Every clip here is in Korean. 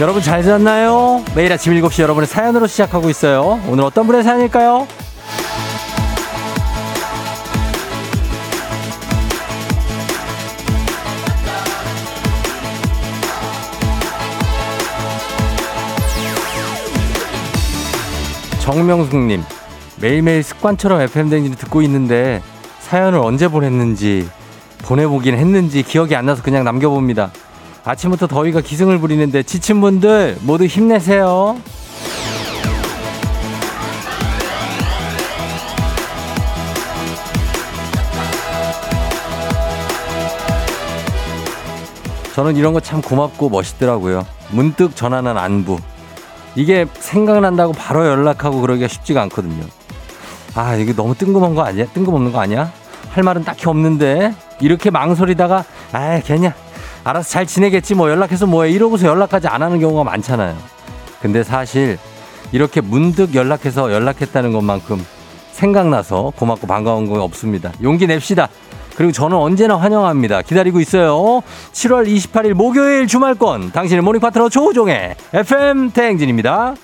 여러분 잘 잤나요? 매일 아침 7시 여러분의 사연으로 시작하고 있어요. 오늘 어떤 분의 사연일까요? 정명숙님, 매일매일 습관처럼 FM댕지를 듣고 있는데 사연을 언제 보냈는지, 보내보긴 했는지 기억이 안 나서 그냥 남겨봅니다. 아침부터 더위가 기승을 부리는데 지친 분들 모두 힘내세요. 저는 이런 거 참 고맙고 멋있더라고요. 문득 전하는 안부. 이게 생각난다고 바로 연락하고 그러기가 쉽지가 않거든요. 아, 이게 너무 뜬금없는 거 아니야? 뜬금없는 거 아니야? 할 말은 딱히 없는데 이렇게 망설이다가 아, 괜냐? 알아서 잘 지내겠지 뭐 연락해서 뭐해 이러고서 연락까지 안 하는 경우가 많잖아요. 근데 사실 이렇게 문득 연락해서 연락했다는 것만큼 생각나서 고맙고 반가운 거 없습니다. 용기 냅시다. 그리고 저는 언제나 환영합니다. 기다리고 있어요. 7월 28일 목요일 주말권 당신의 모닝 파트너 조우종의 FM 대행진입니다.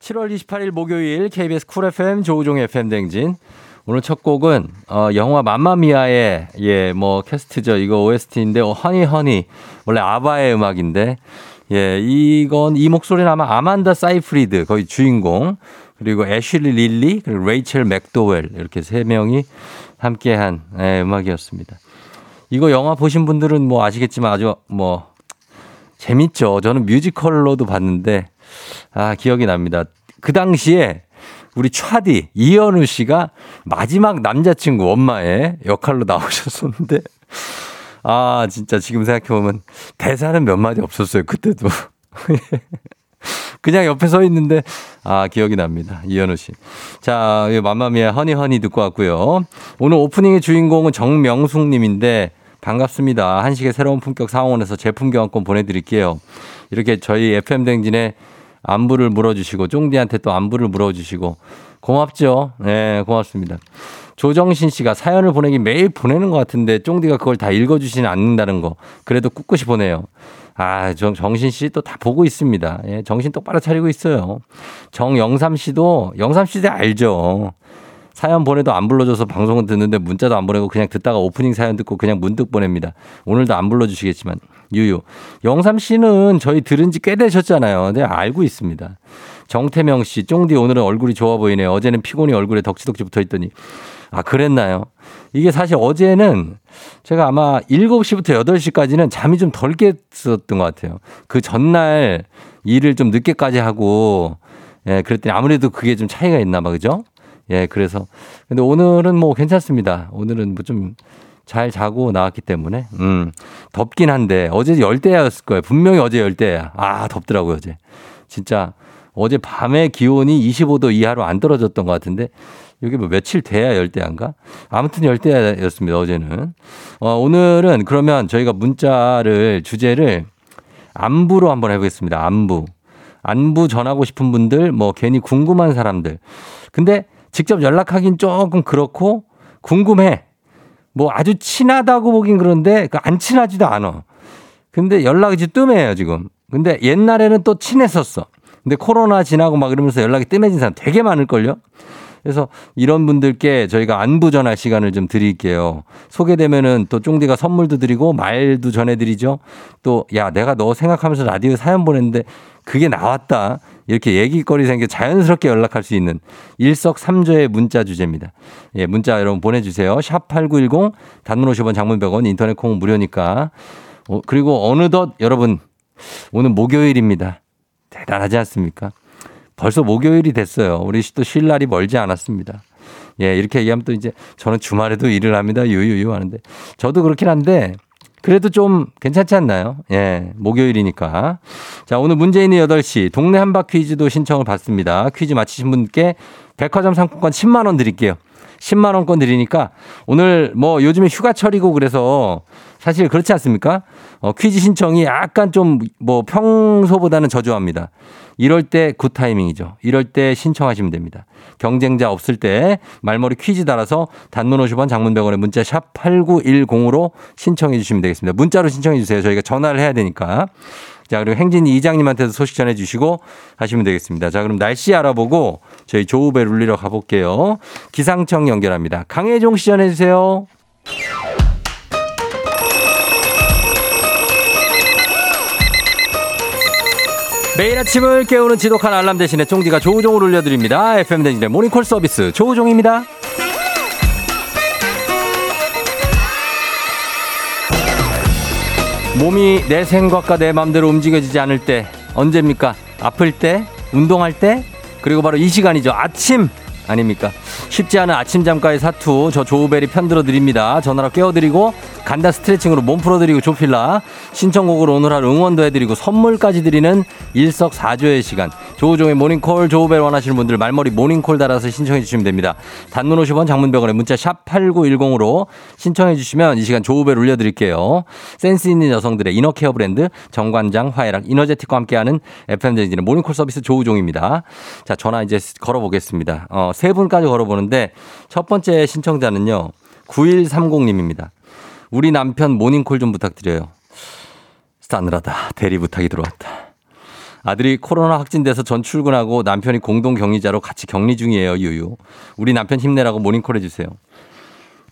7월 28일 목요일 KBS 쿨 FM 조우종의 FM 대행진. 오늘 첫 곡은 어, 영화 맘마미아의 예 뭐 캐스트죠. 이거 OST인데 어, Honey Honey 원래 아바의 음악인데 예 이건 이 목소리는 아마 아만다 사이프리드 거의 주인공 그리고 애슐리 릴리 그리고 레이첼 맥도웰 이렇게 세 명이 함께한 예, 음악이었습니다. 이거 영화 보신 분들은 뭐 아시겠지만 아주 뭐 재밌죠. 저는 뮤지컬로도 봤는데 아 기억이 납니다. 그 당시에 우리 차디 이현우 씨가 마지막 남자친구 엄마의 역할로 나오셨었는데 아 진짜 지금 생각해 보면 대사는 몇 마디 없었어요 그때도 그냥 옆에 서 있는데 아 기억이 납니다 이현우 씨. 자 맘마미아 허니 허니 듣고 왔고요. 오늘 오프닝의 주인공은 정명숙님인데 반갑습니다. 한식의 새로운 품격 상원에서 제품 교환권 보내드릴게요. 이렇게 저희 FM 댕진에 안부를 물어주시고 쫑디한테 또 안부를 물어주시고 고맙죠. 네, 고맙습니다. 조정신 씨가 사연을 보내기 매일 보내는 것 같은데 쫑디가 그걸 다 읽어주지는 않는다는 거 그래도 꿋꿋이 보내요. 아, 정, 정신 씨 또 다 보고 있습니다. 예, 정신 똑바로 차리고 있어요. 정영삼 씨도 영삼 씨도 알죠. 사연 보내도 안 불러줘서 방송은 듣는데 문자도 안 보내고 그냥 듣다가 오프닝 사연 듣고 그냥 문득 보냅니다. 오늘도 안 불러주시겠지만 유유. 영삼 씨는 저희 들은 지 꽤 되셨잖아요. 네, 알고 있습니다. 정태명 씨, 쫑디 오늘은 얼굴이 좋아 보이네요. 어제는 피곤이 얼굴에 덕지덕지 붙어 있더니. 아, 그랬나요? 이게 사실 어제는 제가 아마 7시부터 8시까지는 잠이 좀 덜 깼었던 것 같아요. 그 전날 일을 좀 늦게까지 하고, 예, 그랬더니 아무래도 그게 좀 차이가 있나 봐, 그죠? 예, 그래서. 근데 오늘은 뭐 괜찮습니다. 오늘은 뭐 좀 잘 자고 나왔기 때문에. 음, 덥긴 한데 어제 열대야였을 거예요. 분명히 어제 열대야. 아, 덥더라고요, 어제. 진짜 어제 밤에 기온이 25도 이하로 안 떨어졌던 것 같은데 여기 뭐 며칠 돼야 열대야인가? 아무튼 열대야였습니다, 어제는. 어, 오늘은 그러면 저희가 문자를, 주제를 안부로 한번 해보겠습니다. 안부. 안부 전하고 싶은 분들, 뭐 괜히 궁금한 사람들. 근데 직접 연락하긴 조금 그렇고 궁금해. 뭐 아주 친하다고 보긴 그런데 그안 친하지도 않아. 근데 연락이 좀 뜸해요, 지금. 근데 옛날에는 또 친했었어. 근데 코로나 지나고 막 이러면서 연락이 뜸해진 사람 되게 많을걸요? 그래서 이런 분들께 저희가 안부 전할 시간을 좀 드릴게요. 소개되면은 또 쫑디가 선물도 드리고 말도 전해드리죠. 또, 야, 내가 너 생각하면서 라디오에 사연 보냈는데 그게 나왔다. 이렇게 얘기거리 생겨 자연스럽게 연락할 수 있는 일석삼조의 문자 주제입니다. 예, 문자 여러분 보내주세요. 샵 8910 단문 50원 장문 100원 인터넷 콩 무료니까. 어, 그리고 어느덧 여러분 오늘 목요일입니다. 대단하지 않습니까? 벌써 목요일이 됐어요. 우리 또 쉴 날이 멀지 않았습니다. 예, 이렇게 얘기하면 또 이제 저는 주말에도 일을 합니다. 유유유 하는데 저도 그렇긴 한데 그래도 좀 괜찮지 않나요? 예, 목요일이니까. 자, 오늘 있는 8시 동네 한바 퀴즈도 신청을 받습니다. 퀴즈 맞히신 분께 백화점 상품권 10만 원 드릴게요. 10만 원권 드리니까 오늘 뭐 요즘에 휴가철이고 그래서 사실 그렇지 않습니까? 어, 퀴즈 신청이 약간 좀 뭐 평소보다는 저조합니다. 이럴 때 굿타이밍이죠. 이럴 때 신청하시면 됩니다. 경쟁자 없을 때 말머리 퀴즈 달아서 단문 50원 장문 100원에 문자 샵 8910으로 신청해 주시면 되겠습니다. 문자로 신청해 주세요. 저희가 전화를 해야 되니까. 자, 그리고 행진이 이장님한테도 소식 전해 주시고 하시면 되겠습니다. 자, 그럼 날씨 알아보고 저희 조우배 룰리러 가볼게요. 기상청 연결합니다. 강혜종 씨 전해 주세요. 매일 아침을 깨우는 지독한 알람 대신에 쫑디가 조우종을 울려드립니다. FM 대진의 모닝콜 서비스 조우종입니다. 몸이 내 생각과 내 마음대로 움직여지지 않을 때 언제입니까? 아플 때? 운동할 때? 그리고 바로 이 시간이죠. 아침 아닙니까? 쉽지 않은 아침 잠가의 사투 저 조우벨이 편들어 드립니다. 전화로 깨워드리고 간다 스트레칭으로 몸 풀어드리고 조필라 신청곡으로 오늘 하루 응원도 해드리고 선물까지 드리는 일석사조의 시간 조우종의 모닝콜 조우벨 원하시는 분들 말머리 모닝콜 달아서 신청해 주시면 됩니다. 단문 50원 장문 100원에 문자 샵 8910으로 신청해 주시면 이 시간 조우벨 올려드릴게요. 센스 있는 여성들의 inner care 브랜드 정관장 화해락 이너제틱과 함께하는 FM대행진의 모닝콜 서비스 조우종입니다. 자 전화 이제 걸어보겠습니다. 어, 세 분까지 걸어보는데 첫 번째 신청자는요. 9130님입니다. 우리 남편 모닝콜 좀 부탁드려요. 싸늘하다. 대리 부탁이 들어왔다. 아들이 코로나 확진돼서 전 출근하고 남편이 공동 격리자로 같이 격리 중이에요. 유유. 우리 남편 힘내라고 모닝콜 해주세요.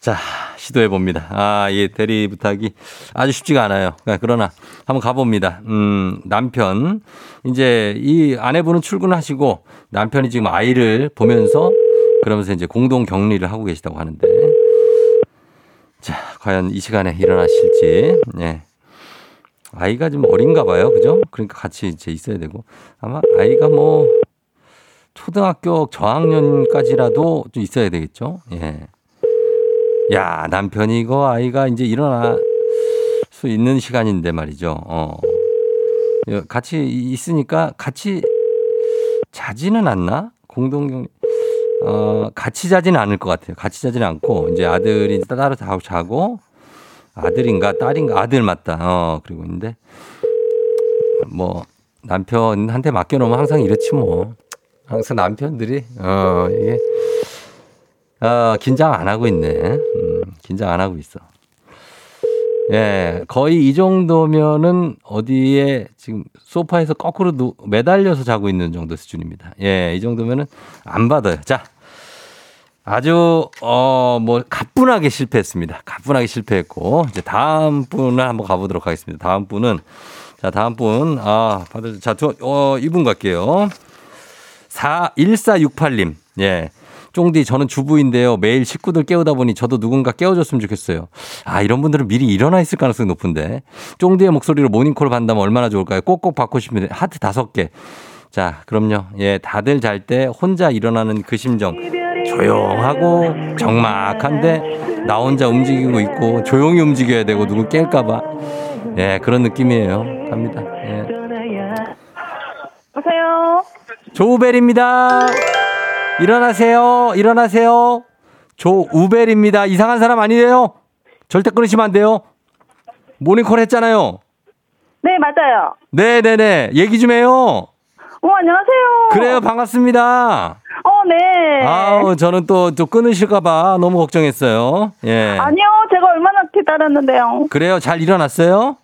자, 시도해 봅니다. 아, 예, 대리 부탁이 아주 쉽지가 않아요. 그러나 한번 가봅니다. 음, 남편. 이제 이 아내분은 출근하시고 남편이 지금 아이를 보면서 그러면서 이제 공동 격리를 하고 계시다고 하는데. 자, 과연 이 시간에 일어나실지. 예. 아이가 좀 어린가 봐요. 그죠? 그러니까 같이 이제 있어야 되고. 아마 아이가 뭐 초등학교 저학년까지라도 좀 있어야 되겠죠? 예. 야, 남편이 이거 아이가 이제 일어나 수 있는 시간인데 말이죠. 어. 같이 있으니까 같이 자지는 않나? 공동경 어, 같이 자지는 않을 것 같아요. 같이 자지는 않고 이제 아들이 따로 다 자고 아들인가 딸인가 아들 맞다. 어, 그리고 있는데 뭐 남편한테 맡겨 놓으면 항상 이렇지 뭐. 항상 남편들이 어 이게 어, 긴장 안 하고 있네. 음, 긴장 안 하고 있어. 예, 거의 이 정도면은 어디에 지금 소파에서 거꾸로 누, 매달려서 자고 있는 정도 수준입니다. 예, 이 정도면은 안 받아요. 자, 아주 어 뭐 가뿐하게 실패했습니다. 가뿐하게 실패했고 이제 다음 분을 한번 가보도록 하겠습니다. 다음 분은 자 다음 분 아 받을 자어 이분 갈게요. 4 1468님 예. 쫑디 저는 주부인데요. 매일 식구들 깨우다 보니 저도 누군가 깨워줬으면 좋겠어요. 아 이런 분들은 미리 일어나 있을 가능성이 높은데 쫑디의 목소리로 모닝콜을 받는다면 얼마나 좋을까요? 꼭꼭 받고 싶은데 하트 다섯 개. 자 그럼요. 예 다들 잘 때 혼자 일어나는 그 심정 조용하고 정막한데 나 혼자 움직이고 있고 조용히 움직여야 되고 누구 깰까봐 예 그런 느낌이에요. 갑니다. 예. 보세요. 조우벨입니다. 일어나세요. 일어나세요. 조우벨입니다. 이상한 사람 아니에요? 절대 끊으시면 안 돼요. 모닝콜 했잖아요. 네, 맞아요. 네네네. 얘기 좀 해요. 어, 안녕하세요. 그래요. 반갑습니다. 어, 네. 아우, 저는 또, 또 끊으실까봐 너무 걱정했어요. 예. 아니요, 제가 얼마나 기다렸는데요. 그래요. 잘 일어났어요?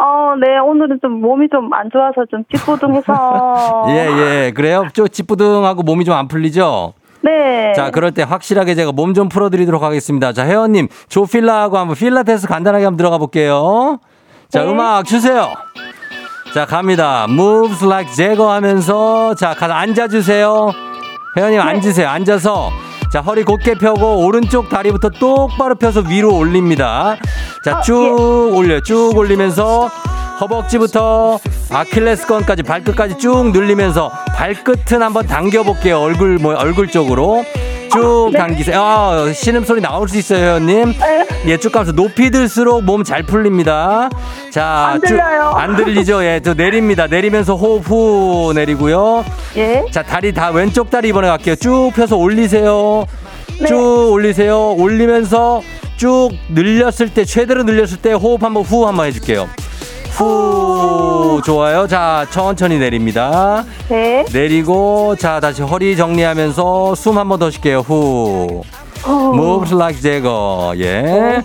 어, 네, 오늘은 좀 몸이 좀 안 좋아서 좀 찌뿌둥해서. 예, 예. 그래요. 좀 찌뿌둥하고 몸이 좀 안 풀리죠? 네. 자, 그럴 때 확실하게 제가 몸 좀 풀어드리도록 하겠습니다. 자, 혜원님, 조필라하고 한번 필라테스 간단하게 한번 들어가 볼게요. 자, 네. 음악 주세요. 자, 갑니다. Moves like Jagger 하면서, 자, 가서 앉아주세요. 혜원님, 앉으세요. 앉아서, 자, 허리 곧게 펴고, 오른쪽 다리부터 똑바로 펴서 위로 올립니다. 자, 아, 쭉 올려요. 쭉 올리면서, 허벅지부터 아킬레스건까지 발끝까지 쭉 늘리면서 발끝은 한번 당겨 볼게요. 얼굴 뭐 얼굴 쪽으로 쭉 네. 당기세요. 아, 신음 소리 나올 수 있어요. 네. 예, 쭉 가면서 높이 들수록 몸 잘 풀립니다. 자, 안 쭉- 들려요. 안 들리죠? 예, 저 내립니다. 내리면서 호흡 후 내리고요. 예. 자, 다리 다 왼쪽 다리 이번에 갈게요. 쭉 펴서 올리세요. 네. 쭉 올리세요. 올리면서 쭉 늘렸을 때 최대로 늘렸을 때 호흡 한번 후 한번 해줄게요. 후 좋아요. 자, 천천히 내립니다. 네. 내리고 자 다시 허리 정리하면서 숨 한 번 더 쉴게요. 후. 어, Moves like Jagger. 예.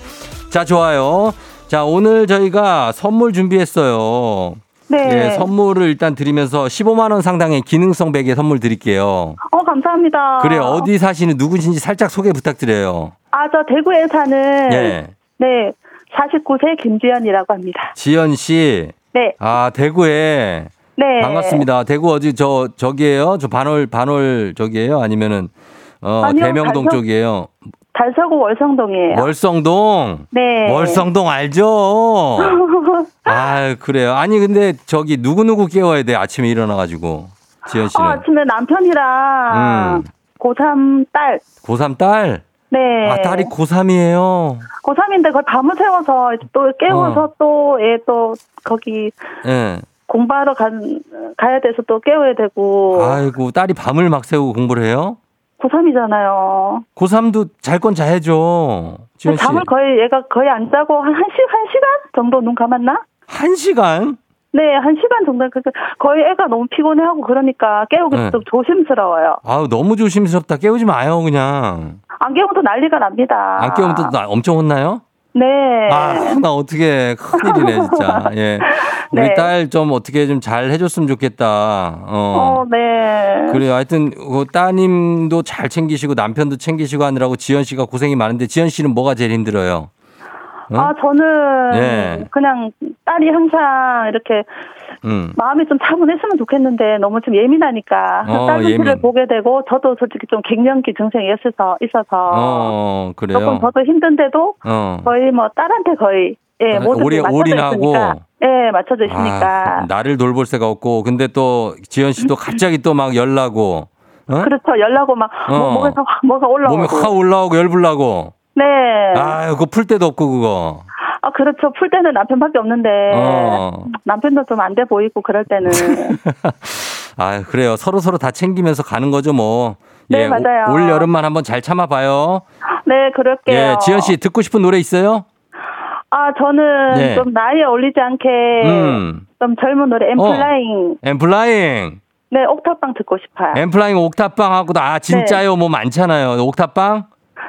자, 좋아요. 자, 오늘 저희가 선물 준비했어요. 네. 예, 선물을 일단 드리면서 15만 원 상당의 기능성 베개 선물 드릴게요. 어, 감사합니다. 그래 어디 사시는 누구신지 살짝 소개 부탁드려요. 아, 저 대구에 사는 예. 네. 49세 김지연이라고 합니다. 지연 씨. 네. 아, 대구에 네. 반갑습니다. 대구 어디 저 저기예요? 저 반월 반월 저기예요? 아니면은 어, 아니요, 대명동 달성- 쪽이에요. 달서구 월성동이에요. 월성동. 네. 월성동 알죠? 아, 그래요. 아니 근데 저기 누구누구 깨워야 돼? 아침에 일어나 가지고. 지연 씨는. 어, 아침에 남편이랑 음. 고3 딸. 고3 딸? 네. 아, 딸이 고3이에요. 고3인데 그걸 밤을 새워서 또 깨워서 어. 또, 얘 또, 거기, 예. 공부하러 간, 가야 돼서 또 깨워야 되고. 아이고, 딸이 밤을 막 새우고 공부를 해요? 고3이잖아요. 고3도 잘 건 자야죠. 지연 씨. 잠을 거의, 얘가 거의 안 자고 한, 한 시, 한 시간 정도 눈 감았나? 한 시간? 네, 한 시간 정도. 그 거의 애가 너무 피곤해하고 그러니까 깨우기 네. 좀 조심스러워요. 아우, 너무 조심스럽다. 깨우지 마요, 그냥. 안 깨우면 또 난리가 납니다. 안 깨우면 또 나- 엄청 혼나요? 네. 아, 나 어떻게 큰일이네, 진짜. 예. 우리 네. 딸좀 어떻게 좀 잘 해줬으면 좋겠다. 어. 어, 네. 그래요. 하여튼, 그 따님도 잘 챙기시고 남편도 챙기시고 하느라고 지연 씨가 고생이 많은데 지연 씨는 뭐가 제일 힘들어요? 어? 아, 저는 예. 그냥 딸이 항상 이렇게 음. 마음이 좀 차분했으면 좋겠는데 너무 좀 예민하니까 어, 딸 눈치를 예민. 보게 되고 저도 솔직히 좀 갱년기 증상이 있어서 있어서 어, 그래요. 조금 저도 힘든데도 어. 거의 뭐 딸한테 거의 예 아, 모든 맞춰져 올인하고. 예 맞춰져 있으니까 아, 나를 돌볼 새가 없고 근데 또 지연 씨도 갑자기 또 막 열나고 어? 그렇죠 열나고 막 어. 뭐, 목에서 확 뭐가 올라오고 몸이 확 올라오고 열불 나고 네. 아유 그거 풀 데도 없고 그거. 아 그렇죠. 풀 때는 남편밖에 없는데 어. 남편도 좀 안 돼 보이고 그럴 때는. 아 그래요. 서로 서로 다 챙기면서 가는 거죠 뭐. 네, 예, 맞아요. 올 여름만 한번 잘 참아봐요. 네 그럴게요. 예 지연 씨 듣고 싶은 노래 있어요? 아 저는 네. 좀 나이에 어울리지 않게 음. 어. 좀 젊은 노래 엠플라잉. 엠플라잉. 네 옥탑방 듣고 싶어요. 엠플라잉 옥탑방하고도 아 진짜요? 뭐 많잖아요. 옥탑방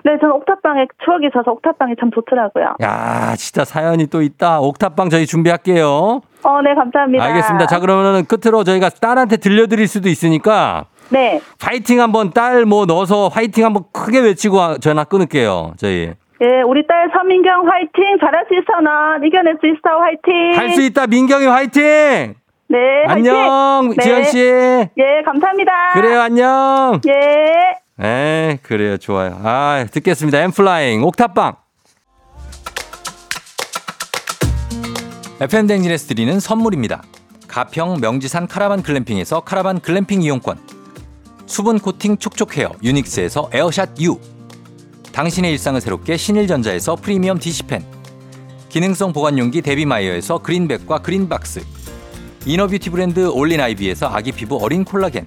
네 저는 옥탑방에 추억이 있어서 옥탑방이 참 좋더라고요 야 진짜 사연이 또 있다 옥탑방 저희 준비할게요 어 네 감사합니다 알겠습니다. 자, 그러면은 끝으로 저희가 딸한테 들려드릴 수도 있으니까 네 파이팅 한번 딸 뭐 넣어서 화이팅 한번 크게 외치고 전화 끊을게요. 저희. 예, 우리 딸 서민경 화이팅! 잘할 수 있어, 넌. 이겨낼 수 있어, 화이팅! 할 수 있다. 민경이 화이팅! 네, 화이팅! 안녕. 네. 지현 씨. 예, 감사합니다. 그래요. 안녕. 예. 에 그래요. 좋아요. 아, 듣겠습니다. 엠플라잉 옥탑방. FM 대행진에서 드리는 선물입니다. 가평 명지산 카라반 글램핑에서 카라반 글램핑 이용권. 수분 코팅 촉촉 헤어 유닉스에서 에어샷 U. 당신의 일상을 새롭게 신일전자에서 프리미엄 DC팬. 기능성 보관용기 데비마이어에서 그린백과 그린박스. inner beauty 브랜드 올린 아이비에서 아기 피부 어린 콜라겐.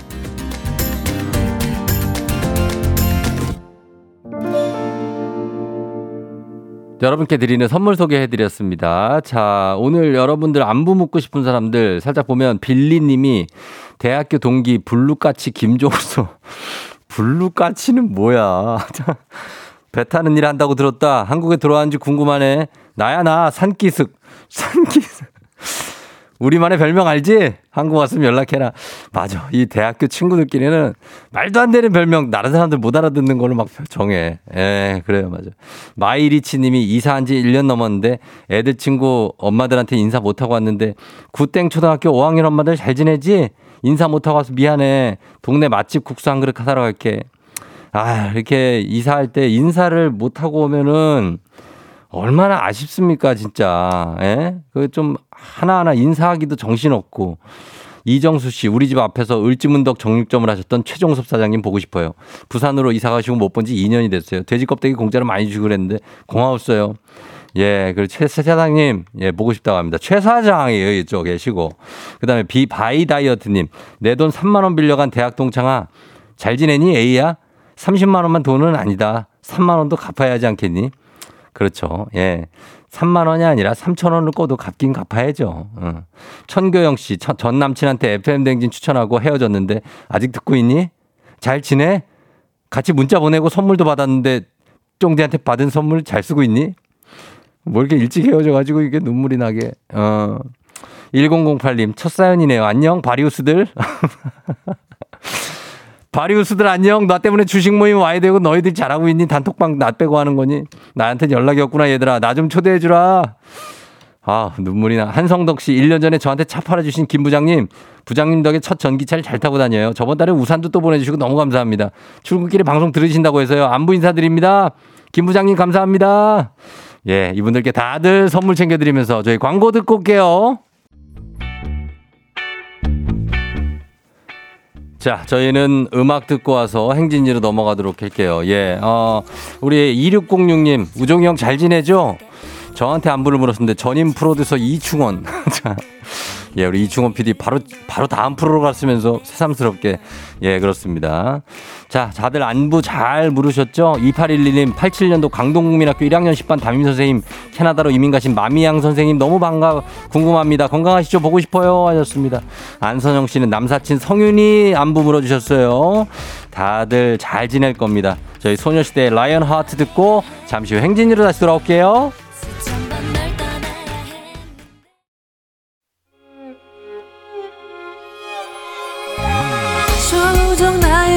여러분께 드리는 선물 소개해 드렸습니다. 자, 오늘 여러분들 안부 묻고 싶은 사람들 살짝 보면 빌리 님이 대학교 동기 블루까치 김종수. 블루까치는 뭐야? 배 타는 일 한다고 들었다. 한국에 들어왔는지 궁금하네. 나야, 나. 산기슭. 산기슭. 우리만의 별명 알지? 한국 왔으면 연락해라. 맞아. 이 대학교 친구들끼리는 말도 안 되는 별명 다른 사람들 못 알아듣는 걸로 막 정해. 예, 그래요. 맞아. 마이리치 님이 이사한 지 1년 넘었는데 애들 친구 엄마들한테 인사 못 하고 왔는데 구땡 초등학교 5학년 엄마들 잘 지내지? 인사 못 하고 와서 미안해. 동네 맛집 국수 한 그릇 사러 갈게. 아, 이렇게 이사할 때 인사를 못 하고 오면은 얼마나 아쉽습니까, 진짜. 예? 그 좀 하나하나 인사하기도 정신없고. 이정수 씨, 우리 집 앞에서 을지문덕 정육점을 하셨던 최종섭 사장님 보고 싶어요. 부산으로 이사 가시고 못 본 지 2년이 됐어요. 돼지 껍데기 공짜로 많이 주고 그랬는데 고마웠어요. 예, 그리고 최 사장님, 예, 보고 싶다고 합니다. 최 사장이 이쪽 계시고. 그 다음에 비, 바이 다이어트님, 내 돈 3만원 빌려간 대학 동창아, 잘 지내니, A야? 30만원만 돈은 아니다. 3만원도 갚아야 하지 않겠니? 그렇죠. 예. 3만 원이 아니라 3천 원을 꿔도 갚긴 갚아야죠. 어. 천교영 씨, 전 남친한테 FM 대행진 추천하고 헤어졌는데 아직 듣고 있니? 잘 지내? 같이 문자 보내고 선물도 받았는데 쫑디한테 받은 선물 잘 쓰고 있니? 뭐 이렇게 일찍 헤어져가지고 이게 눈물이 나게. 어. 1008님, 첫 사연이네요. 안녕, 바리우스들. 바리우스들 안녕. 나 때문에 주식 모임 와야 되고 너희들 잘하고 있니? 단톡방 나 빼고 하는 거니? 나한테 연락이 없구나 얘들아. 나 좀 초대해 주라. 아, 눈물이 나. 한성덕 씨, 1년 전에 저한테 차 팔아주신 김 부장님. 부장님 덕에 첫 전기차를 잘 타고 다녀요. 저번 달에 우산도 또 보내주시고 너무 감사합니다. 출근길에 방송 들으신다고 해서요. 안부 인사드립니다. 김 부장님 감사합니다. 예, 이분들께 다들 선물 챙겨드리면서 저희 광고 듣고 올게요. 자, 저희는 음악 듣고 와서 행진지로 넘어가도록 할게요. 예, 어, 우리 2606님, 우종이 형 잘 지내죠? 저한테 안부를 물었는데 전임 프로듀서 이충원. 자, 예, 우리 이충원 PD 바로, 바로 다음 프로로 갔으면서 새삼스럽게. 예, 그렇습니다. 자, 다들 안부 잘 물으셨죠? 2811님, 87년도 강동국민학교 1학년 10반 담임 선생님, 캐나다로 이민 가신 마미양 선생님 너무 반가, 궁금합니다. 건강하시죠? 보고 싶어요. 하셨습니다. 안선영 씨는 남사친 성윤이 안부 물어주셨어요. 다들 잘 지낼 겁니다. 저희 소녀시대의 Lion Heart 듣고 잠시 후 행진이로 다시 돌아올게요.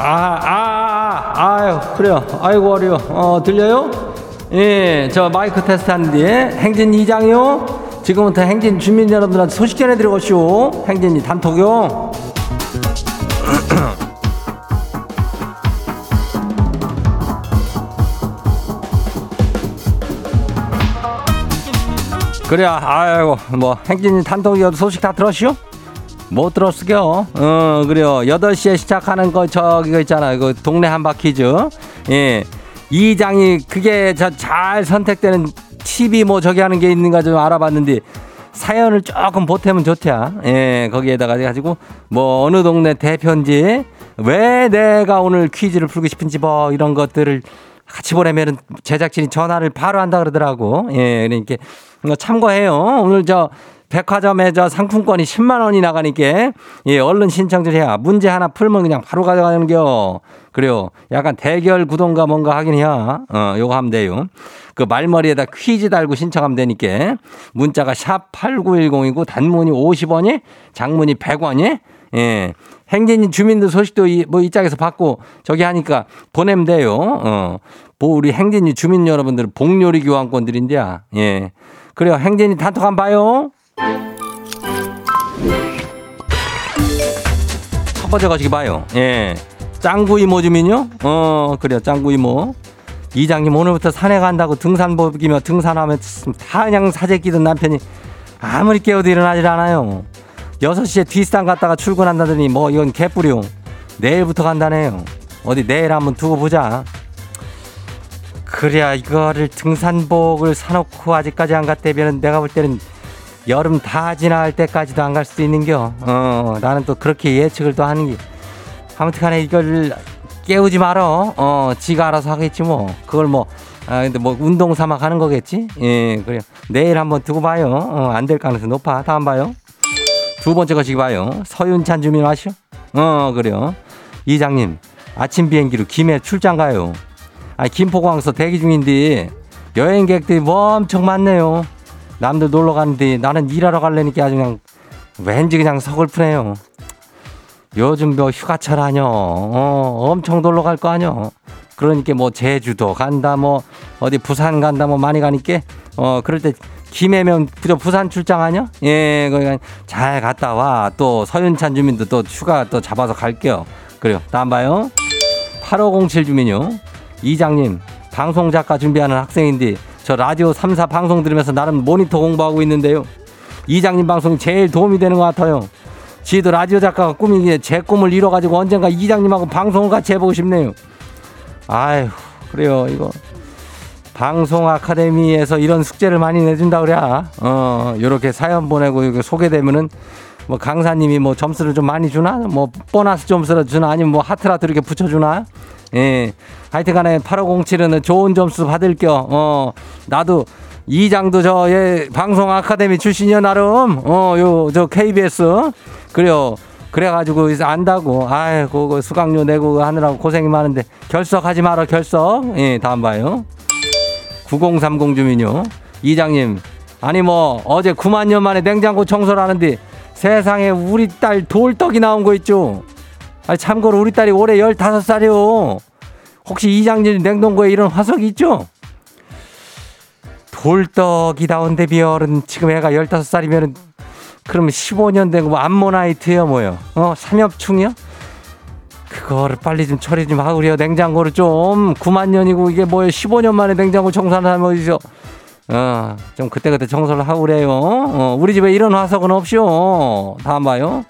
아, 아, 아, 아유, 그래요. 아이고, 어려워. 어, 들려요? 예, 저 마이크 테스트 하는 뒤에 행진 이장이요. 지금부터 행진 주민 여러분들한테 소식 전해드리고쇼. 행진이 단톡요. 그래, 아이고, 뭐, 행진이 단톡이어도 소식 다 들었슈? 못 들었으겨. 어, 그래요. 8시에 시작하는 거, 저기, 거 있잖아. 그 동네 한바퀴즈. 예. 이 장이 그게 저 잘 선택되는 팁이 뭐 저기 하는 게 있는가 좀 알아봤는데 사연을 조금 보태면 좋다. 예, 거기에다가 가지고 뭐 어느 동네 대표인지 왜 내가 오늘 퀴즈를 풀고 싶은지 뭐 이런 것들을 같이 보내면은 제작진이 전화를 바로 한다 그러더라고. 예, 그러니까 참고해요. 오늘 저 백화점에 저 상품권이 10만 원이 나가니까 예, 얼른 신청 좀 해야 문제 하나 풀면 그냥 바로 가져가는겨. 그래요. 약간 대결 구동가 뭔가 하긴 해야. 어, 요거 하면 돼요. 그 말머리에다 퀴즈 달고 신청하면 되니까 문자가 샵 8910이고 단문이 50원이 장문이 100원이 예. 행진이 주민들 소식도 이, 뭐 이짝에서 받고 저기 하니까 보내면 돼요. 어. 뭐 우리 행진이 주민 여러분들 복요리 교환권들인데야. 예. 그래요. 행진이 단톡 한번 봐요. 첫 번째 거시기 봐요. 예. 짱구 이모 주민요? 어, 그래요. 짱구 이모. 이장님 오늘부터 산에 간다고 등산복이며 등산하면 다 그냥 사재 끼던 남편이 아무리 깨워도 일어나질 않아요. 6시에 뒷산 갔다가 출근한다더니 뭐 이건 개뿌리요. 내일부터 간다네요. 어디 내일 한번 두고 보자. 그래야 이거를 등산복을 사놓고 아직까지 안 갔다면 내가 볼 때는 여름 다 지나갈 때까지도 안 갈 수도 있는겨. 어, 나는 또 그렇게 예측을 또 하는 게. 아무튼 간에 이걸 깨우지 말어. 어, 지가 알아서 하겠지 뭐. 그걸 뭐, 아, 근데 뭐 운동 삼아 가는 거겠지? 예, 그래요. 내일 한번 두고 봐요. 어, 안 될 가능성이 높아. 다음 봐요. 두 번째 것이 봐요. 서윤찬 주민 아시오? 어, 그래요. 이장님, 아침 비행기로 김해 출장 가요. 아, 김포공항서 대기 중인데 여행객들이 뭐 엄청 많네요. 남들 놀러 가는데 나는 일하러 갈래니까 아주 그냥 왠지 그냥 서글프네요. 요즘 뭐 휴가철 아뇨. 어, 엄청 놀러 갈 거 아뇨. 그러니까 뭐 제주도 간다 뭐 어디 부산 간다 뭐 많이 가니까 어 그럴 때 김해면 저 부산 출장 아뇨? 예, 거기 잘 갔다 와. 또 서윤찬 주민도 또 휴가 또 잡아서 갈게요. 그래요. 다음 봐요. 8507 주민요. 이장님, 방송 작가 준비하는 학생인데 저 라디오 3사 방송 들으면서 나름 모니터 공부하고 있는데요. 이장님 방송이 제일 도움이 되는 것 같아요. 지도 라디오 작가가 꿈이기에 제 꿈을 이뤄가지고 언젠가 이장님하고 방송을 같이 해보고 싶네요. 아휴, 그래요. 이거. 방송 아카데미에서 이런 숙제를 많이 내준다 그래. 어, 요렇게 사연 보내고 이거 소개되면은 뭐 강사님이 뭐 점수를 좀 많이 주나? 뭐 보너스 점수를 주나? 아니면 뭐 하트라도 이렇게 붙여주나? 예. 하여튼 간에 8507은 좋은 점수 받을 겨. 어, 나도 이장도 저, 예, 방송 아카데미 출신이요, 나름. 어, 요, 저 KBS. 그래요. 그래가지고 이제 안다고. 아이고, 그 수강료 내고 하느라고 고생이 많은데. 결석하지 마라, 결석. 예, 다음 봐요. 9030 주민요. 이장님. 아니 뭐 어제 9만 년 만에 냉장고 청소를 하는데 세상에 우리 딸 돌떡이 나온 거 있죠. 아니 참고로 우리 딸이 올해 15살이요. 혹시 이장님 냉동고에 이런 화석이 있죠? 돌떡이 나온데 비열은 지금 애가 15살이면은 그러면 15년 된거 뭐 암모나이트요 뭐요? 어 삼엽충이요? 그거를 빨리 좀 처리 좀 그래요. 냉장고를 좀 9만 년이고 이게 뭐예요? 15년 만에 냉장고 청소하는 사람이 어디죠? 어, 좀 그때그때 청소를 하고 그래요. 어, 우리 집에 이런 화석은 없쇼. 다음 봐요.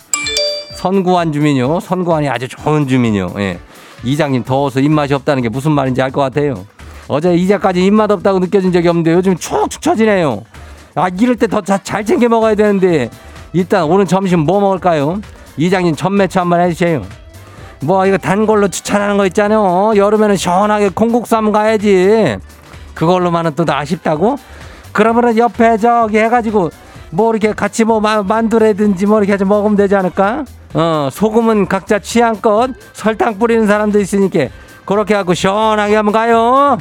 선구안 주민요. 선구안이 아주 좋은 주민요. 예. 이장님 더워서 입맛이 없다는 게 무슨 말인지 알 것 같아요. 어제 이제까지 입맛 없다고 느껴진 적이 없는데 요즘 축축 처지네요. 아, 이럴 때 더 잘 챙겨 먹어야 되는데 일단 오늘 점심 뭐 먹을까요? 이장님 전매추 한번 해주세요. 뭐 이거 단 걸로 추천하는 거 있잖아요. 여름에는 시원하게 콩국수 한번 가야지. 그걸로만은 또 아쉽다고? 그러면은 옆에 저기 해가지고 뭐 이렇게 같이 뭐 마- 만두라든지 뭐 이렇게 해서 먹으면 되지 않을까? 어 소금은 각자 취향껏 설탕 뿌리는 사람도 있으니까 그렇게 하고 시원하게 한번 가요.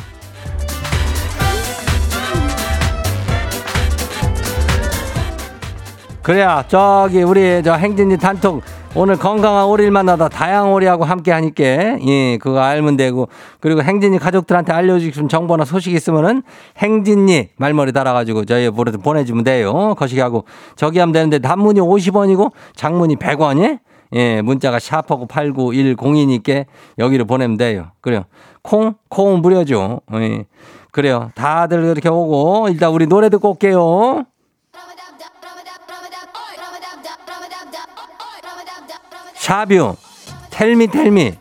그래야 저기 우리 저 행진이 단톡 오늘 건강한 오리를 만나다 다양한 오리하고 함께 하니까 예 그거 알면 되고. 그리고 행진이 가족들한테 알려주고 싶은 정보나 소식 있으면은 행진이 말머리 달아가지고 저희 보내 보내주면 돼요. 거시기하고. 저기 하면 되는데 단문이 50원이고 장문이 100원이? 예 문자가 샤퍼고 8910이니까 여기로 보내면 돼요. 그래요. 콩 콩은 무료죠. 예. 그래요. 다들 그렇게 오고 일단 우리 노래 듣고 올게요. 샤뷰. 텔미 텔미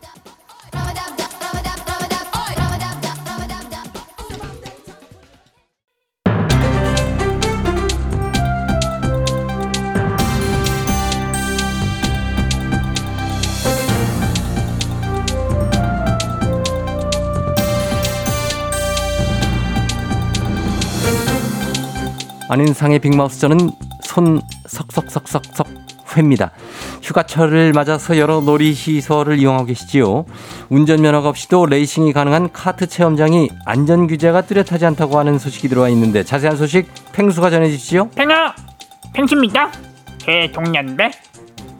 안인상의 빅마우스 저는 손 석석석석석 회입니다. 휴가철을 맞아서 여러 놀이시설을 이용하고 계시지요. 운전면허가 없이도 레이싱이 가능한 카트 체험장이 안전 규제가 뚜렷하지 않다고 하는 소식이 들어와 있는데 자세한 소식 펭수가 전해주시죠. 펭하 펭수입니다 제 동년배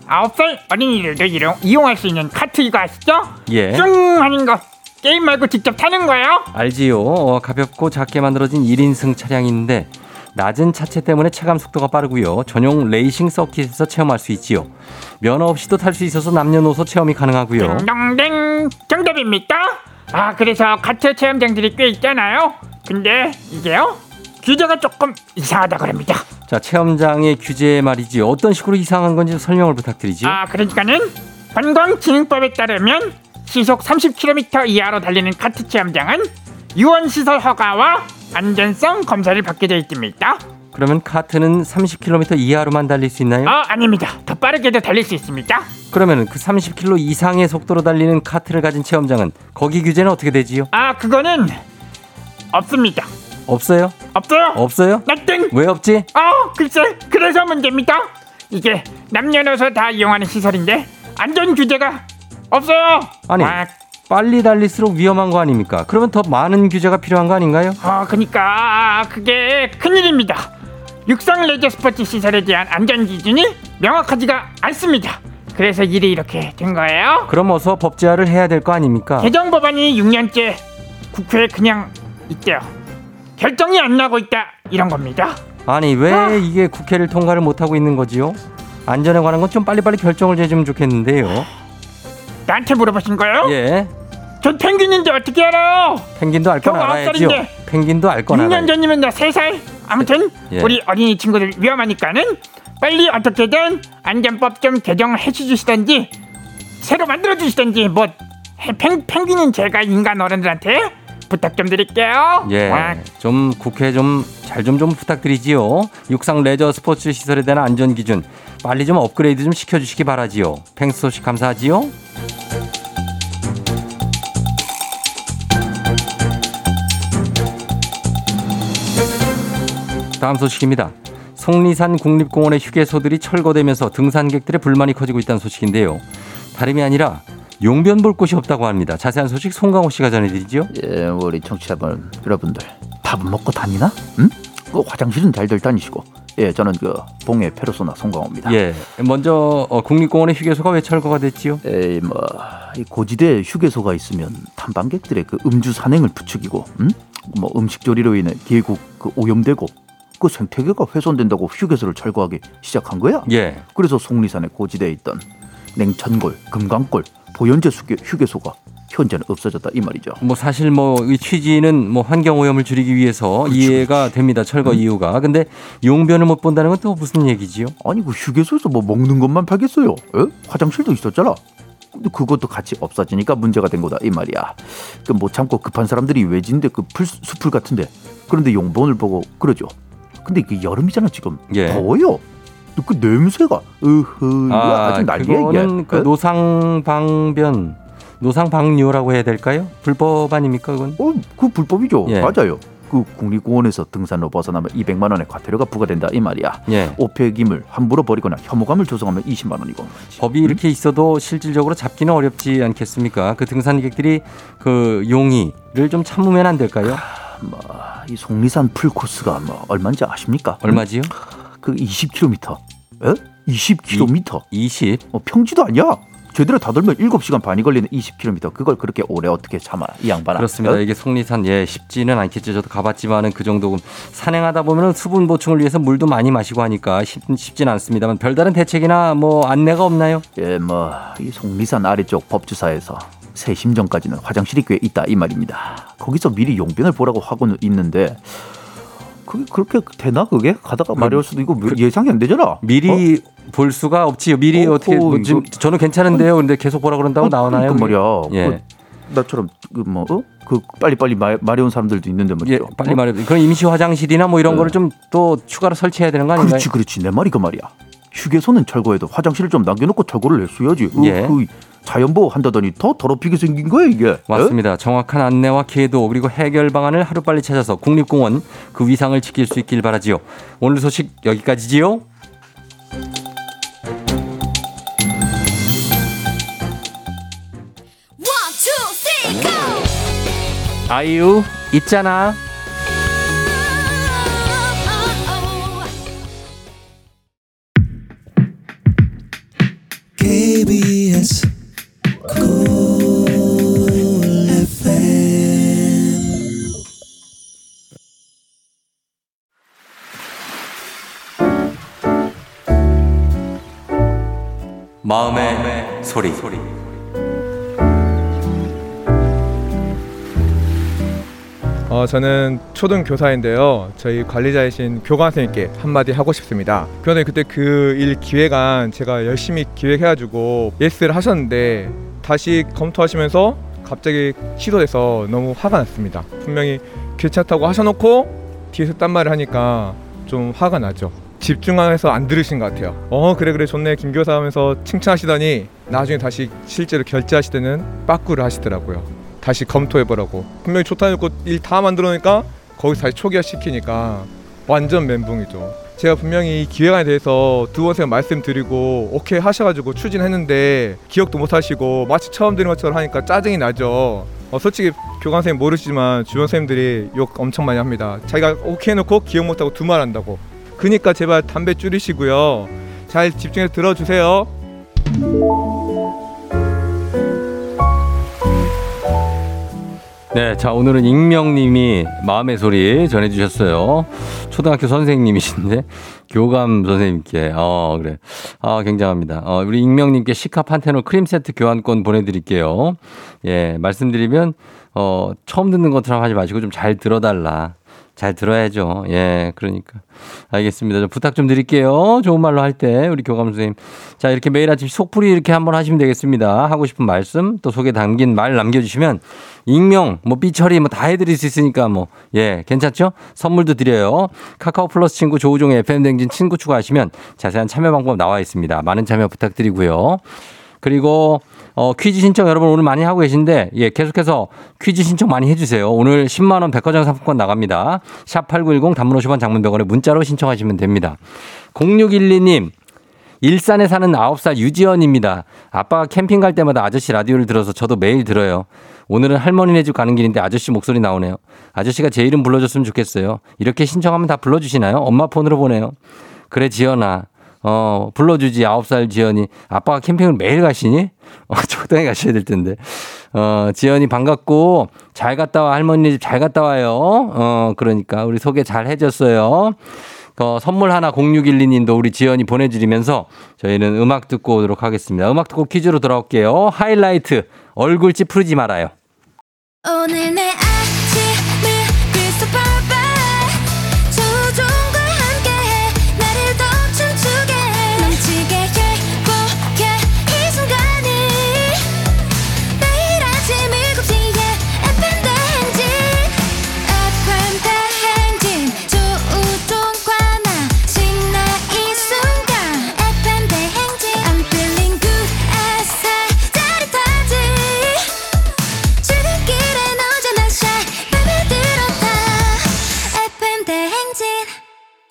아홉 살 어린이들도 이용, 이용할 수 있는 카트 이거 아시죠? 예. 슝 하는 거 게임 말고 직접 타는 거예요 알지요. 어, 가볍고 작게 만들어진 1인승 차량인데 낮은 차체 때문에 체감 속도가 빠르고요. 전용 레이싱 서킷에서 체험할 수 있지요. 면허 없이도 탈 수 있어서 남녀노소 체험이 가능하고요. 딩동댕 정답입니까? 아 그래서 카트 체험장들이 꽤 있잖아요. 근데 이게요 규제가 조금 이상하다 그럽니다. 자, 체험장의 규제 말이지 어떤 식으로 이상한 건지 설명을 부탁드리죠. 아 그러니까는 관광진흥법에 따르면 시속 30km 이하로 달리는 카트 체험장은 유원 시설 허가와 안전성 검사를 받게 되어 있습니다. 그러면 카트는 30km 이하로만 달릴 수 있나요? 아 아닙니다. 더 빠르게도 달릴 수 있습니다. 그러면 그 30km 이상의 속도로 달리는 카트를 가진 체험장은 거기 규제는 어떻게 되지요? 아 그거는 없습니다. 없어요? 없어요. 없어요? 나땡. 왜 없지? 아 글쎄 그래서 문제입니다. 이게 남녀노소 다 이용하는 시설인데 안전 규제가 없어요. 아니. 아, 빨리 달릴수록 위험한 거 아닙니까? 그러면 더 많은 규제가 필요한 거 아닌가요? 아 그니까 그게 큰일입니다. 육상 레저 스포츠 시설에 대한 안전 기준이 명확하지가 않습니다. 그래서 일이 이렇게 된 거예요. 그럼 어서 법제화를 해야 될 거 아닙니까? 개정 법안이 6년째 국회에 그냥 있대요. 결정이 안 나고 있다 이런 겁니다. 아니 왜 아. 이게 국회를 통과를 못 하고 있는 거지요? 안전에 관한 건 좀 빨리빨리 결정을 해주면 좋겠는데요. 나한테 물어보신 거예요? 예, 전 펭귄인데 어떻게 알아요? 펭귄도 알 건 알아야지요. 펭귄도 알건 6년 알아요. 전이면 나 3살? 아무튼 예. 우리 어린이 친구들 위험하니까는 빨리 어떻게든 안전법 좀 개정해 주시던지 새로 만들어 주시던지 뭐 해- 펭, 펭귄은 제가 인간 어른들한테 부탁 좀 드릴게요. 예, 와, 좀 국회 좀 잘 좀 좀 부탁드리지요. 육상 레저 스포츠 시설에 대한 안전 기준 빨리 좀 업그레이드 좀 시켜 주시기 바라지요. 펭수 소식 감사하지요. 다음 소식입니다. 속리산 국립공원의 휴게소들이 철거되면서 등산객들의 불만이 커지고 있다는 소식인데요. 다름이 아니라 용변 볼 곳이 없다고 합니다. 자세한 소식 송강호 씨가 전해드리죠. 예, 우리 청취자분 여러분들 밥은 먹고 다니나? 응? 그 화장실은 잘들 다니시고. 예, 저는 그 봉해 페르소나 송강호입니다. 예, 먼저 어, 국립공원의 휴게소가 왜 철거가 됐지요? 에이 뭐이 고지대 휴게소가 있으면 탐방객들의 그 음주 산행을 부추기고, 음? 뭐 음식 조리로 인해 계곡 그 오염되고 그 생태계가 훼손된다고 휴게소를 철거하기 시작한 거야. 예, 그래서 속리산의 고지대에 있던 냉천골, 금강골, 보현제 휴게, 휴게소가 현재는 없어졌다 이 말이죠. 뭐 사실 뭐 이 취지는 뭐 환경 오염을 줄이기 위해서 이해가 됩니다. 철거 이유가. 근데 용변을 못 본다는 건 또 무슨 얘기지요? 아니 그 휴게소에서 뭐 먹는 것만 팔겠어요? 에? 화장실도 있었잖아. 근데 그것도 같이 없어지니까 문제가 된 거다 이 말이야. 그 못 참고 급한 사람들이 외진데 그 풀, 수풀 같은데 그런데 용본을 보고 그러죠. 근데 이게 여름이잖아 지금 예. 더워요. 그 냄새가 으흐 아, 아주 난리야 이게. 그 에? 노상방변, 노상방뇨라고 해야 될까요? 불법 아닙니까 그건? 어, 그 불법이죠. 예. 맞아요. 그 국립공원에서 등산로 벗어나면 200만 원의 과태료가 부과된다 이 말이야. 예. 오폐기물 함부로 버리거나 혐오감을 조성하면 20만 원이고. 법이 이렇게 있어도 실질적으로 잡기는 어렵지 않겠습니까? 그 등산객들이 그 요의를 좀 참으면 안 될까요? 뭐 이 속리산 풀 코스가 뭐 얼마인지 아십니까? 얼마지요? 그 20km. 에? 20km. 20. 어, 평지도 아니야. 제대로 다 돌면 7시간 반이 걸리는 20km. 그걸 그렇게 오래 어떻게 참아? 이 양반아. 그렇습니다. 어? 이게 속리산 예 쉽지는 않겠죠. 저도 가봤지만은 그 정도 산행하다 보면은 수분 보충을 위해서 물도 많이 마시고 하니까 쉽, 쉽지는 않습니다만 별다른 대책이나 뭐 안내가 없나요? 예, 뭐 이 속리산 아래쪽 법주사에서 세심정까지는 화장실이 꽤 있다 이 말입니다. 거기서 미리 용변을 보라고 하고는 있는데 그게 그렇게 되나 그게 가다가 마려울 수도 있고 예상이 안 되잖아. 그 어? 미리 볼 수가 없지요. 미리 어허, 어떻게 뭐 지금 저는 괜찮은데요. 근데 계속 보라 그런다고 어, 나오나요? 그러니까 말이야. 예. 그 나처럼 그뭐 어? 그 빨리 빨리 마려운 사람들도 있는데 예, 말이죠. 빨리 어? 말해. 그런 임시 화장실이나 뭐 이런 네. 거를 좀 또 추가로 설치해야 되는 거 아닌가요? 그렇지 그렇지 내 말이 그 말이야. 휴게소는 철거해도 화장실을 좀 남겨놓고 철거를 했어야지. 예. 어, 그 자연보호 한다더니 더 더럽히게 생긴 거야 이게. 어? 맞습니다. 정확한 안내와 계도 그리고 해결 방안을 하루 빨리 찾아서 국립공원 그 위상을 지킬 수 있길 바라지요. 오늘 소식 여기까지지요. 아이유 있잖아. 마음의 소리. 어, 저는 초등 교사인데요. 저희 관리자이신 교관 선생님께 한마디 하고 싶습니다. 교관님 그때 그 일 기획안 제가 열심히 기획해가지고 예스를 하셨는데 다시 검토하시면서 갑자기 취소돼서 너무 화가 났습니다. 분명히 괜찮다고 하셔놓고 뒤에서 딴 말을 하니까 좀 화가 나죠. 집중해서 안 들으신 것 같아요. 어 그래 그래 좋네 김 교사 하면서 칭찬하시더니 나중에 다시 실제로 결제하실 때는 빠꾸를 하시더라고요. 다시 검토해보라고. 분명히 좋다 해놓고 일 다 만들어 놓으니까 거기서 다시 초기화 시키니까 완전 멘붕이죠. 제가 분명히 이 기획안에 대해서 두 번씩 말씀드리고 오케이 하셔가지고 추진했는데 기억도 못 하시고 마치 처음 들은 것처럼 하니까 짜증이 나죠. 어, 솔직히 교관 선생님 모르시지만 주변 선생님들이 욕 엄청 많이 합니다. 자기가 오케이 해놓고 기억 못하고 두말 한다고. 그니까 제발 담배 줄이시고요. 잘 집중해서 들어주세요. 네, 자 오늘은 익명님이 마음의 소리 전해주셨어요. 초등학교 선생님이신데 교감 선생님께 어 그래 아 굉장합니다. 어, 우리 익명님께 시카 판테놀 크림 세트 교환권 보내드릴게요. 예 말씀드리면 어 처음 듣는 것처럼 하지 마시고 좀 잘 들어달라. 잘 들어야죠. 예, 그러니까. 알겠습니다. 좀 부탁 좀 드릴게요. 좋은 말로 할 때, 우리 교감 선생님. 자, 이렇게 매일 아침 속풀이 이렇게 한번 하시면 되겠습니다. 하고 싶은 말씀, 또 속에 담긴 말 남겨주시면, 익명, 뭐, 삐처리, 뭐, 다 해드릴 수 있으니까, 뭐, 예, 괜찮죠? 선물도 드려요. 카카오 플러스 친구 조우종의 FM댕진 친구 추가하시면 자세한 참여 방법 나와 있습니다. 많은 참여 부탁드리고요. 그리고 어, 퀴즈 신청 여러분 오늘 많이 하고 계신데 예, 계속해서 퀴즈 신청 많이 해주세요. 오늘 10만 원 백화점 상품권 나갑니다. 샵 #8910 단문 50원, 장문 100원에 문자로 신청하시면 됩니다. 0612님 일산에 사는 9살 유지연입니다. 아빠가 캠핑 갈 때마다 아저씨 라디오를 들어서 저도 매일 들어요. 오늘은 할머니네 집 가는 길인데 아저씨 목소리 나오네요. 아저씨가 제 이름 불러줬으면 좋겠어요. 이렇게 신청하면 다 불러주시나요? 엄마 폰으로 보내요. 그래 지연아. 어, 불러주지. 아홉 살 지연이. 아빠가 캠핑을 매일 가시니? 어, 적당히 가셔야 될 텐데. 어, 지연이 반갑고, 잘 갔다 와. 할머니 집 잘 갔다 와요. 어, 그러니까 우리 소개 잘 해줬어요. 어, 선물 하나 0612님도 우리 지연이 보내드리면서 저희는 음악 듣고 오도록 하겠습니다. 음악 듣고 퀴즈로 돌아올게요. 하이라이트. 얼굴 찌푸리지 말아요. 오늘 내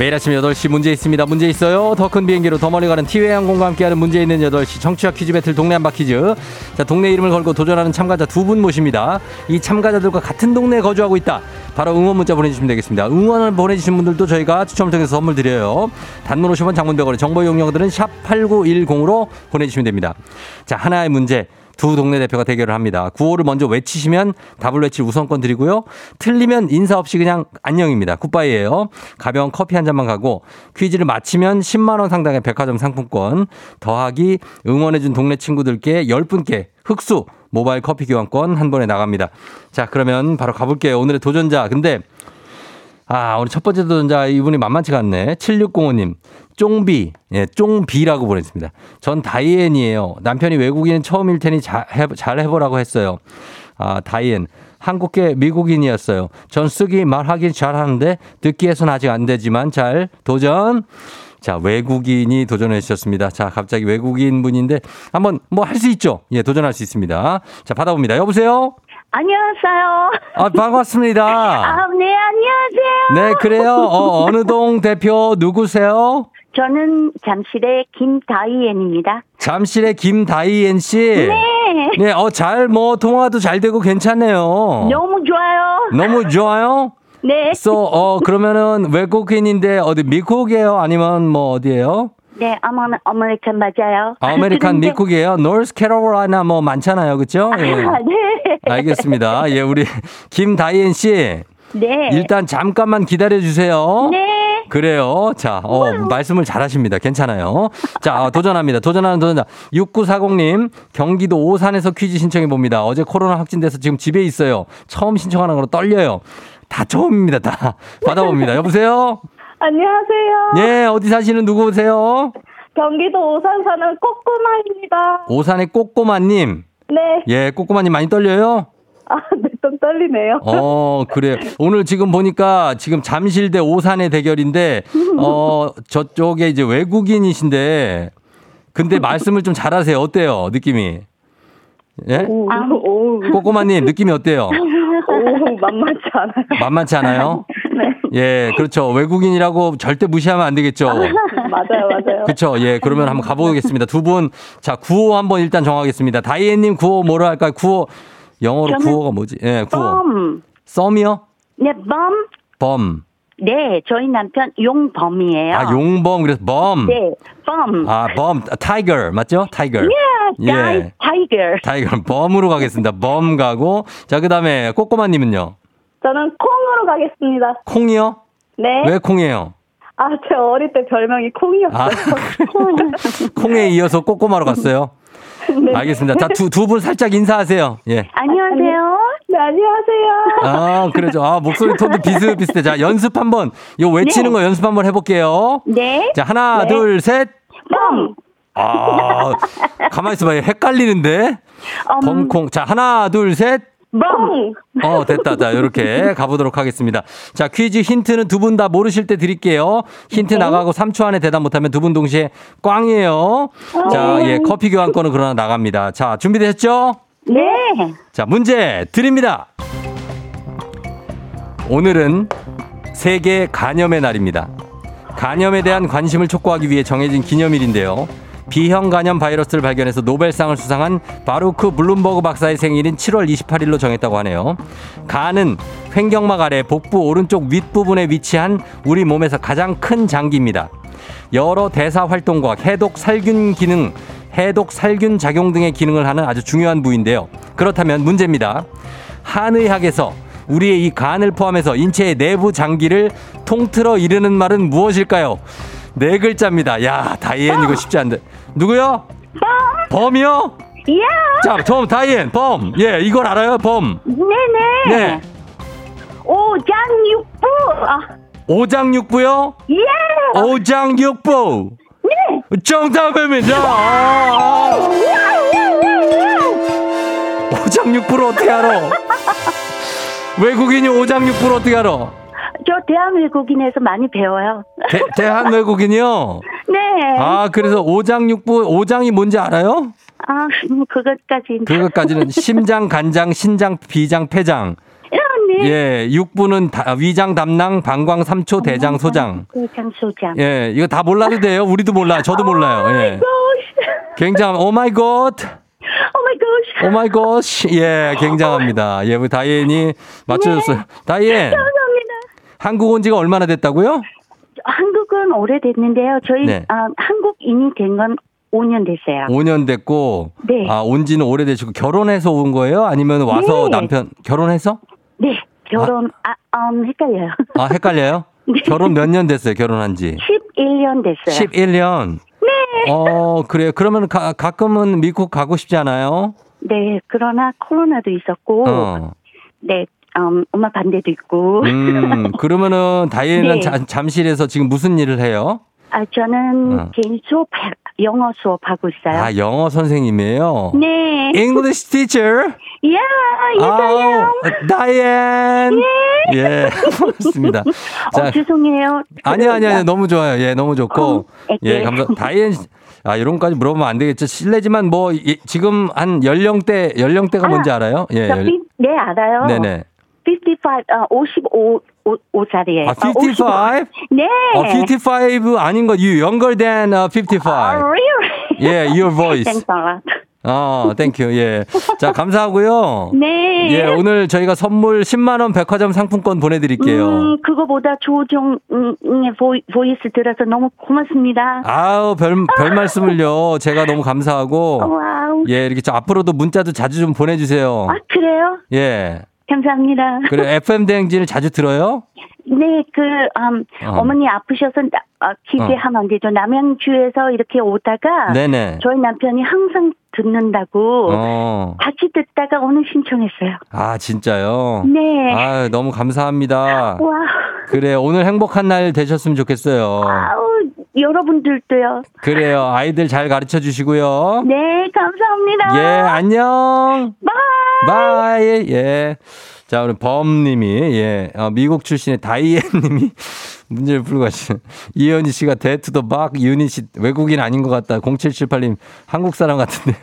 매일 아침 8시 문제 있습니다. 문제 있어요. 더 큰 비행기로 더 멀리 가는 티웨이 항공과 함께하는 문제 있는 8시 청취자 퀴즈 배틀 동네 한바 퀴즈. 자, 동네 이름을 걸고 도전하는 참가자 두 분 모십니다. 이 참가자들과 같은 동네에 거주하고 있다. 바로 응원 문자 보내주시면 되겠습니다. 응원을 보내주신 분들도 저희가 추첨을 통해서 선물 드려요. 단문 50원 장문 100원의 정보 이용료들은 샵 8910으로 보내주시면 됩니다. 자, 하나의 문제. 두 동네 대표가 대결을 합니다. 구호를 먼저 외치시면 답을 외칠 우선권 드리고요. 틀리면 인사 없이 그냥 안녕입니다. 굿바이예요. 가벼운 커피 한 잔만 가고 퀴즈를 마치면 10만 원 상당의 백화점 상품권 더하기 응원해 준 동네 친구들께 10분께 흑수 모바일 커피 교환권 한 번에 나갑니다. 자, 그러면 바로 가볼게요. 오늘의 도전자. 근데 아, 오늘 첫 번째 도전자 이분이 만만치가 않네. 7605님. 쫑비. 예, 쫑비라고 보냈습니다. 전 다이앤이에요. 남편이 외국인 처음일 테니 잘, 해, 잘 해보라고 했어요. 아, 다이앤. 한국계 미국인이었어요. 전 쓰기 말하긴 잘하는데 듣기에선 아직 안 되지만 잘 도전. 자, 외국인이 도전해 주셨습니다. 자, 갑자기 외국인 분인데 한번 뭐 할 수 있죠? 예, 도전할 수 있습니다. 자, 받아봅니다. 여보세요? 안녕하세요. 아, 반갑습니다. 아, 네, 안녕하세요. 네, 그래요. 어, 어느 동 대표 누구세요? 저는 잠실의 김다희엔입니다. 잠실의 김다이앤 씨. 네. 네, 어, 잘, 뭐, 통화도 잘 되고 괜찮네요. 너무 좋아요. 너무 좋아요? 네. So, 어, 그러면은 외국인인데 어디 미국이에요? 아니면 뭐 어디예요? 네, I'm American 맞아요. American 미국이에요. 노스 캐롤라이나 뭐 많잖아요. 그렇죠? 예. 아, 네. 알겠습니다. 예, 우리 김다이앤 씨. 네. 일단 잠깐만 기다려 주세요. 네. 그래요. 자, 어, 말씀을 잘 하십니다. 괜찮아요. 자, 어, 도전합니다. 도전하는 도전자. 6940님, 경기도 오산에서 퀴즈 신청해 봅니다. 어제 코로나 확진돼서 지금 집에 있어요. 처음 신청하는 거로 떨려요. 다 처음입니다. 다 받아봅니다. 여보세요? 안녕하세요. 예, 어디 사시는 누구세요? 경기도 오산 사는 꼬꼬마입니다. 오산의 꼬꼬마님. 네. 예, 꼬꼬마님 많이 떨려요? 아, 네, 좀 떨리네요. 어, 그래. 오늘 지금 보니까 지금 잠실 대 오산의 대결인데, 어, 저쪽에 이제 외국인이신데, 근데 말씀을 좀 잘하세요. 어때요? 느낌이? 예? 오, 오, 꼬꼬마님, 느낌이 어때요? 오, 만만치 않아요. 만만치 않아요? 네. 예, 그렇죠. 외국인이라고 절대 무시하면 안 되겠죠. 맞아요, 맞아요. 그렇죠. 예, 그러면 한번 가보겠습니다. 두 분, 자, 구호 한번 일단 정하겠습니다. 다이앤님 구호 뭐로 할까요? 구호, 영어로 구호가 뭐지? 예, 구호. 범. 썸이요? 네, 범. 범. 네, 저희 남편 용범이에요. 아, 용범, 그래서 범. 네, 범. 아, 범, tiger, 맞죠? tiger. 예, 예. tiger. 타이거, 범으로 가겠습니다. 범 가고. 자, 그 다음에 꼬꼬마님은요? 저는 콩으로 가겠습니다. 콩이요? 네. 왜 콩이에요? 아, 제 어릴 때 별명이 콩이었어요. 아, 콩에 이어서 꼬꼬마로 갔어요? 네. 알겠습니다. 자, 두, 두 분 살짝 인사하세요. 예. 안녕하세요. 네, 안녕하세요. 아, 그러죠. 아, 목소리 톤도 비슷비슷해. 자, 연습 한 번, 요 외치는 거 연습 한번 해볼게요. 네. 자, 하나, 네. 둘, 셋. 범. 아, 가만히 있어 봐요. 헷갈리는데. 음, 범콩. 자, 하나, 둘, 셋. 범. 어, 됐다. 자, 요렇게 가보도록 하겠습니다. 자, 퀴즈 힌트는 두 분 다 모르실 때 드릴게요. 힌트 나가고 3초 안에 대답 못하면 두 분 동시에 꽝이에요. 자, 예, 커피 교환권은 그러나 나갑니다. 자, 준비되셨죠? 네. 자, 문제 드립니다. 오늘은 세계 간염의 날입니다. 간염에 대한 관심을 촉구하기 위해 정해진 기념일인데요. B형 간염 바이러스를 발견해서 노벨상을 수상한 바루크 블룸버그 박사의 생일인 7월 28일로 정했다고 하네요. 간은 횡격막 아래 복부 오른쪽 윗부분에 위치한 우리 몸에서 가장 큰 장기입니다. 여러 대사 활동과 해독 살균 기능, 해독 살균 작용 등의 기능을 하는 아주 중요한 부위인데요. 그렇다면 문제입니다. 한의학에서 우리의 이 간을 포함해서 인체의 내부 장기를 통틀어 이르는 말은 무엇일까요? 네 글자입니다. 야, 다이앤 이거 쉽지 않은데. 누구요? 범이요? 야. 자, 범, 다이앤, 범. 예, 이걸 알아요, 범. 네네. 네. 오장육부. 아, 오장육부요? 예. 오장육부. 네. 정답입니다. 아, 오장육부를 어떻게 알아? 외국인이 오장육부를 어떻게 알아? 저 대한 외국인에서 많이 배워요. 대, 대한 외국인이요? 네. 아, 아, 그래서 오장육부, 오장이 뭔지 알아요? 음, 그것까지. 그것까지는 심장, 간장, 신장, 비장, 폐장. 아, 네. 예, 육부는 다- 위장, 담낭, 방광, 삼초, 대장, 소장. 소장, 소장. 예, 이거 다 몰라도 돼요. 우리도 몰라요. 저도 몰라요. 예. 굉장히, oh my God. Oh my God. Oh my God. 예, 굉장합니다. 예, 우리 다이앤이 맞춰줬어요. 다이앤, 감사합니다. 한국 온 지가 얼마나 됐다고요? 한국은 오래됐는데요. 저희 네. 아, 한국인이 된 건 5년 됐어요. 5년 됐고, 네. 아, 온 지는 오래되시고, 결혼해서 온 거예요? 아니면 와서 네. 남편, 결혼해서? 네. 결혼 아, 음, 헷갈려요. 아, 헷갈려요? 네. 결혼 몇 년 됐어요, 결혼한 지? 11년 됐어요. 11년. 네. 어, 그래요. 그러면 가, 가끔은 미국 가고 싶지 않아요? 네. 그러나 코로나도 있었고 어. 네. 음, 엄마 반대도 있고. 음, 그러면은 다이앤은 네. 잠- 잠실에서 지금 무슨 일을 해요? 아, 저는 어. 개인 수업 하- 영어 수업하고 있어요. 아, 영어 선생님이에요? 네. English teacher? 야, 이거요. 아, 다이앤. 예, 고맙습니다. 어, 죄송해요. 아니, 아니, 아니, 너무 좋아요. 예, 너무 좋고. 어, 예, 네. 감사. 다이앤, 아, 이런 거까지 물어보면 안 되겠죠. 실례지만 뭐, 이- 지금 한 연령대, 연령대가 아, 뭔지 알아요? 예. 저 연- 피- 네, 알아요. 네네. 55, 어, 55, 5, 살이에요 아, 55? 네. 어, 55 아닌 거, you younger than uh, 55. 아, really? Yeah, your voice. Thanks a lot. 어, thank you. 예. 자, 감사하고요. 네. 예, 오늘 저희가 선물 10만 원 백화점 상품권 보내 드릴게요. 음, 그거보다 조우종의 voi, voice 들어서 너무 고맙습니다. 아우, 별, 별 말씀을요. 제가 너무 감사하고. Wow. 예, 이렇게 저 앞으로도 문자도 자주 좀 보내 주세요. 아, 그래요? 예. 감사합니다. 그래, FM 대행진을 자주 들어요? 네, 그, 음, 어. 어. 머니 아프셔서 나, 아, 기대하면 안 되죠. 남양주에서 이렇게 오다가 네네. 저희 남편이 항상 듣는다고 어. 같이 듣다가 오늘 신청했어요. 아, 진짜요? 네. 아 너무 감사합니다. 와, 그래, 오늘 행복한 날 되셨으면 좋겠어요. 아우, 여러분들도요. 그래요. 아이들 잘 가르쳐 주시고요. 네, 감사합니다. 예, 안녕. Bye. Bye. 예. 자, 우리 범님이, 예, 어, 미국 출신의 다이앤님이 문제를 풀고 가시는. 이현희 씨가 대 to the 박, 이은희 씨 외국인 아닌 것 같다. 0778님 한국 사람 같은데.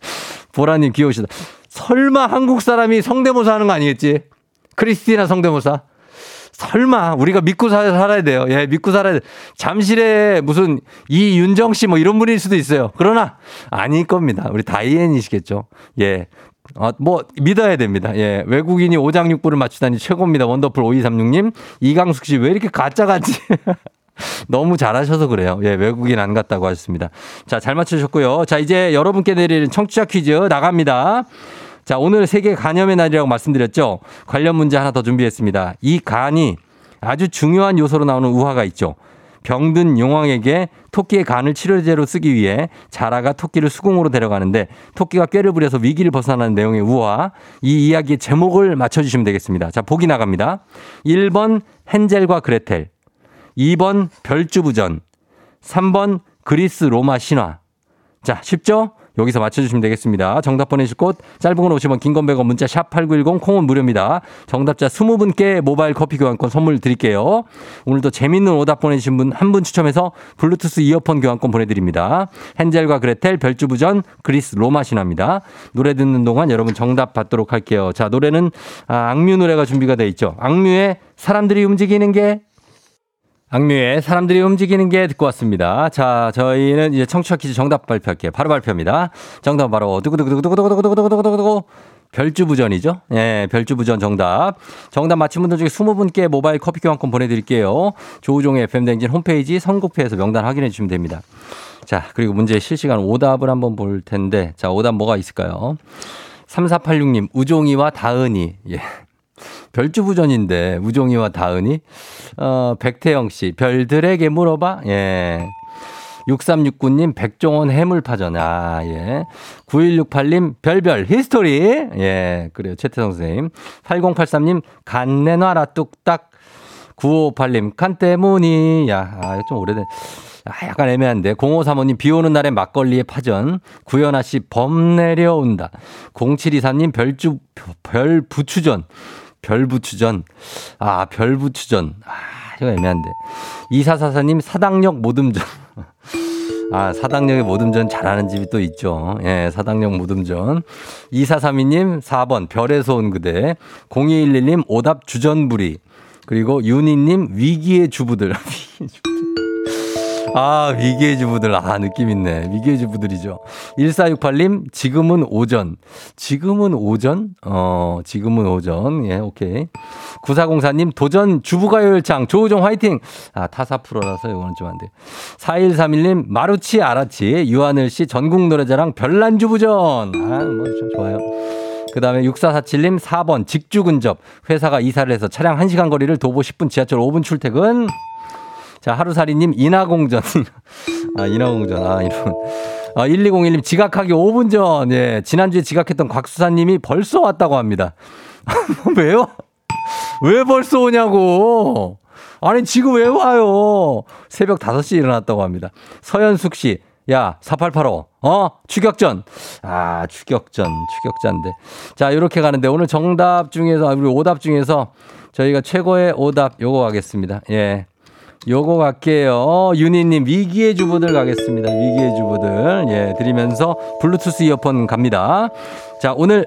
보라님 귀여우시다. 설마 한국 사람이 성대모사 하는 거 아니겠지? 크리스티나 성대모사? 설마 우리가 믿고 살- 살아야 돼요. 예, 믿고 살아야 돼. 잠실에 무슨 이윤정 씨 뭐 이런 분일 수도 있어요. 그러나 아닐 겁니다. 우리 다이앤이시겠죠. 예. 어, 뭐 믿어야 됩니다. 예. 외국인이 오장육부를 맞추다니 최고입니다. 원더풀 5236님. 이강숙 씨 왜 이렇게 가짜 같지? 너무 잘하셔서 그래요. 예, 외국인 안 같다고 하셨습니다. 자, 잘 맞추셨고요. 자, 이제 여러분께 내리는 청취자 퀴즈 나갑니다. 자, 오늘 세계 간염의 날이라고 말씀드렸죠. 관련 문제 하나 더 준비했습니다. 이 간이 아주 중요한 요소로 나오는 우화가 있죠. 병든 용왕에게 토끼의 간을 치료제로 쓰기 위해 자라가 토끼를 수궁으로 데려가는데 토끼가 꾀를 부려서 위기를 벗어나는 내용의 우화. 이 이야기의 제목을 맞춰주시면 되겠습니다. 자, 보기 나갑니다. 1번 헨젤과 그레텔. 2번 별주부전. 3번 그리스 로마 신화. 자, 쉽죠? 여기서 맞춰주시면 되겠습니다. 정답 보내실 곳 짧은 건 50원, 긴 건 100원, 문자 샵 8910, 콩은 무료입니다. 정답자 20분께 모바일 커피 교환권 선물 드릴게요. 오늘도 재밌는 오답 보내주신 분 한 분 추첨해서 블루투스 이어폰 교환권 보내드립니다. 헨젤과 그레텔, 별주부전, 그리스 로마 신화입니다. 노래 듣는 동안 여러분 정답 받도록 할게요. 자, 노래는 아, 악뮤 노래가 준비가 돼 있죠. 악뮤의 사람들이 움직이는 게 악뮤의 사람들이 움직이는 게 듣고 왔습니다. 자, 저희는 이제 청취자 퀴즈 정답 발표할게요. 바로 발표합니다. 정답 바로 두구두구두구두구두구두구두구두구 별주부전이죠. 예, 별주부전 정답. 정답 맞힌 분들 중에 20분께 모바일 커피 교환권 보내드릴게요. 조우종의 FM댕진 홈페이지 선곡표에서 명단 확인해 주시면 됩니다. 자, 그리고 문제 실시간 오답을 한번 볼 텐데, 자, 오답 뭐가 있을까요? 3486님, 우종이와 다은이. 예. 별주부전인데 우종이와 다은이 어 백태영 씨 별들에게 물어봐 예 6369님 백종원 해물파전 아 예. 9168님 별별 history 예 그래요 최태성 선생님 8083님 간 내놔라 뚝딱 9558님 간 때문이야. 좀 오래된 아, 약간 애매한데. 0535님, 비 오는 날에 막걸리에 파전. 구연아 씨, 범 내려온다. 0724님, 별주, 별 부추전. 별 부추전. 아, 별 부추전. 아, 이거 애매한데. 2444님, 사당역 모듬전. 아, 사당역의 모듬전 잘하는 집이 또 있죠. 예, 사당역 모듬전. 2432님, 4번, 별에서 온 그대. 0211님, 오답 주전부리. 그리고 윤희님, 위기의 주부들. 위기의 주부들. 아, 위기의 주부들. 아, 느낌 있네. 위기의 주부들이죠. 1468님, 지금은 오전. 지금은 오전? 어, 지금은 오전. 예, 오케이. 9404님, 도전 주부가요열창. 조우종 화이팅! 아, 타사 프로라서 이거는 좀 안 돼. 4131님, 마루치 아라치. 유하늘 씨, 전국 노래자랑 별난 주부전. 아, 뭐, 좀 좋아요. 그 다음에 6447님 4번 직주 근접. 회사가 이사를 해서 차량 1시간 거리를 도보 10분 지하철 5분 출퇴근. 자, 하루살이님, 인하공전. 아, 인하공전. 아, 이런. 아, 1201님, 지각하기 5분 전. 예. 지난주에 지각했던 곽수사님이 벌써 왔다고 합니다. 왜요? 왜 벌써 오냐고. 아니, 지금 왜 와요? 새벽 5시에 일어났다고 합니다. 서현숙 씨, 야, 4885. 어? 추격전. 아, 추격전. 추격자인데. 자, 이렇게 가는데 오늘 정답 중에서, 아, 우리 오답 중에서 저희가 최고의 오답 요거 가겠습니다. 예. 요거 갈게요. 윤희님, 위기의 주부들 가겠습니다. 위기의 주부들. 예, 드리면서 블루투스 이어폰 갑니다. 자, 오늘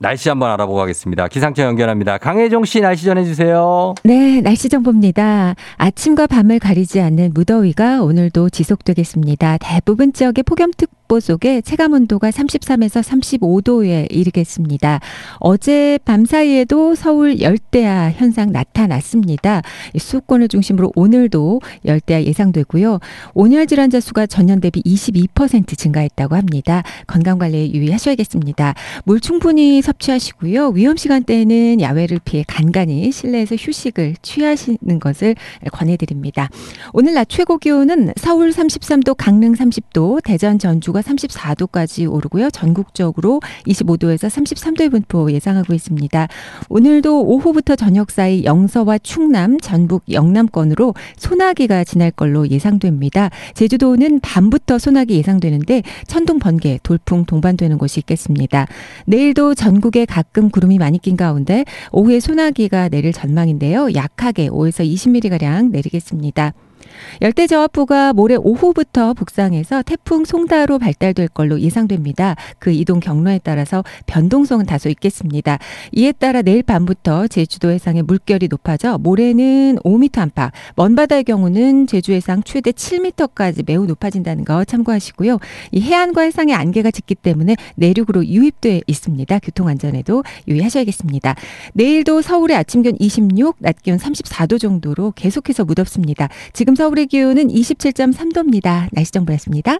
날씨 한번 알아보고 가겠습니다. 기상청 연결합니다. 강혜종 씨 날씨 전해주세요. 네, 날씨 정보입니다. 아침과 밤을 가리지 않는 무더위가 오늘도 지속되겠습니다. 대부분 지역에 폭염특보 습보 속에 체감 온도가 33에서 35도에 이르겠습니다. 어제 밤 사이에도 서울 열대야 현상 나타났습니다. 이 수도권을 중심으로 오늘도 열대야 예상되고요. 온열 질환자 수가 전년 대비 22% 증가했다고 합니다. 건강 관리에 유의하셔야겠습니다. 물 충분히 섭취하시고요. 위험 시간대에는 야외를 피해 간간히 실내에서 휴식을 취하시는 것을 권해드립니다. 오늘 낮 최고 기온은 서울 33도, 강릉 30도, 대전, 전주가 34도까지 오르고요. 전국적으로 25도에서 33도의 분포 예상하고 있습니다. 오늘도 오후부터 저녁 사이 영서와 충남, 전북, 영남권으로 소나기가 지날 걸로 예상됩니다. 제주도는 밤부터 소나기 예상되는데 천둥, 번개, 돌풍 동반되는 곳이 있겠습니다. 내일도 전국에 가끔 구름이 많이 낀 가운데 오후에 소나기가 내릴 전망인데요. 약하게 5에서 20mm가량 내리겠습니다. 열대저하부가 모레 오후부터 북상해서 태풍 송다로 발달될 걸로 예상됩니다. 그 이동 경로에 따라서 변동성은 다소 있겠습니다. 이에 따라 내일 밤부터 제주도 해상의 물결이 높아져 모레는 5m 안팎, 먼 바다의 경우는 제주 해상 최대 7m까지 매우 높아진다는 거 참고하시고요. 이 해안과 해상의 안개가 짙기 때문에 내륙으로 유입돼 있습니다. 교통 안전에도 유의하셔야겠습니다. 내일도 서울의 아침 기온 26, 낮 기온 34도 정도로 계속해서 무덥습니다. 지금 서울의 기온은 27.3도입니다. 날씨 정보였습니다.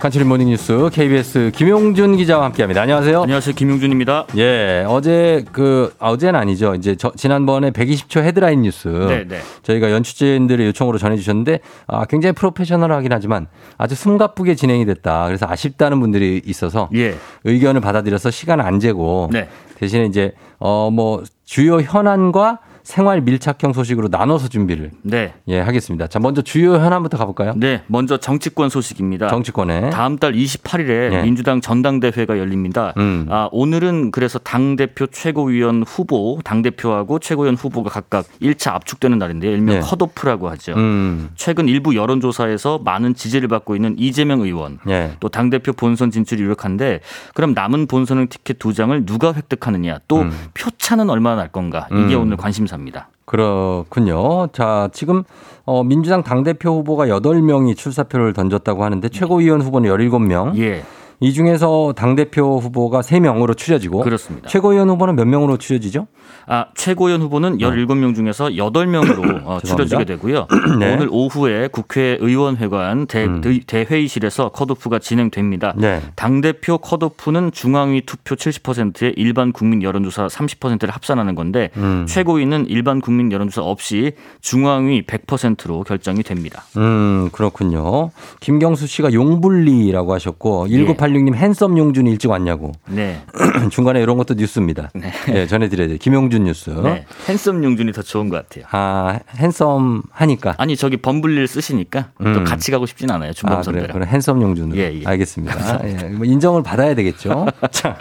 간추린 모닝뉴스 KBS 김용준 기자와 함께합니다. 안녕하세요. 안녕하세요. 김용준입니다. 예, 어제 그 아, 어제는 아니죠. 이제 저, 지난번에 120초 헤드라인 뉴스 네, 네. 저희가 연출진들의 요청으로 전해주셨는데 아, 굉장히 프로페셔널하긴 하지만 아주 숨가쁘게 진행이 됐다. 그래서 아쉽다는 분들이 있어서 예. 의견을 받아들여서 시간 안 재고 네. 대신에 이제 어뭐 주요 현안과 생활 밀착형 소식으로 나눠서 준비를 네. 예 하겠습니다. 자 먼저 주요 현안부터 가볼까요? 네. 먼저 정치권 소식입니다. 정치권에 다음 달 28일에 네. 민주당 전당대회가 열립니다. 음. 아, 오늘은 그래서 당 대표 최고위원 후보, 당 대표하고 최고위원 후보가 각각 1차 압축되는 날인데요. 일명 네. 컷오프라고 하죠. 음. 최근 일부 여론조사에서 많은 지지를 받고 있는 이재명 의원, 예. 또 당 대표 본선 진출이 유력한데 그럼 남은 본선의 티켓 두 장을 누가 획득하느냐 또 음. 표차는 얼마나 날 건가 이게 음. 오늘 관심 사입니다. 그렇군요. 자, 지금 어, 민주당 당대표 후보가 8명이 출사표를 던졌다고 하는데 최고위원 후보는 17명. 예, 이 중에서 당대표 후보가 3명으로 추려지고 그렇습니다. 최고위원 후보는 몇 명으로 추려지죠? 아, 최고위원 후보는 어. 17명 중에서 8명으로 어, 추려지게 되고요. 네. 오늘 오후에 국회의원회관 대, 음. 대회의실에서 컷오프가 진행됩니다. 네. 당대표 컷오프는 중앙위 투표 70%에 일반 국민 여론조사 30%를 합산하는 건데 음. 최고위는 일반 국민 여론조사 없이 중앙위 100%로 결정이 됩니다. 음, 그렇군요. 김경수 씨가 용불리라고 하셨고 예. 198 8686님 핸섬 용준 일찍 왔냐고. 네. 중간에 이런 것도 뉴스입니다. 네. 네 전해드려야 돼요. 김용준 뉴스. 네. 핸섬 용준이 더 좋은 것 같아요. 아, 핸섬 하니까. 아니, 저기 범블리를 쓰시니까 음. 또 같이 가고 싶진 않아요. 중범 선배. 아, 그래. 그럼 핸섬 용준으로. 예, 예. 알겠습니다. 예. 뭐 인정을 받아야 되겠죠. 참.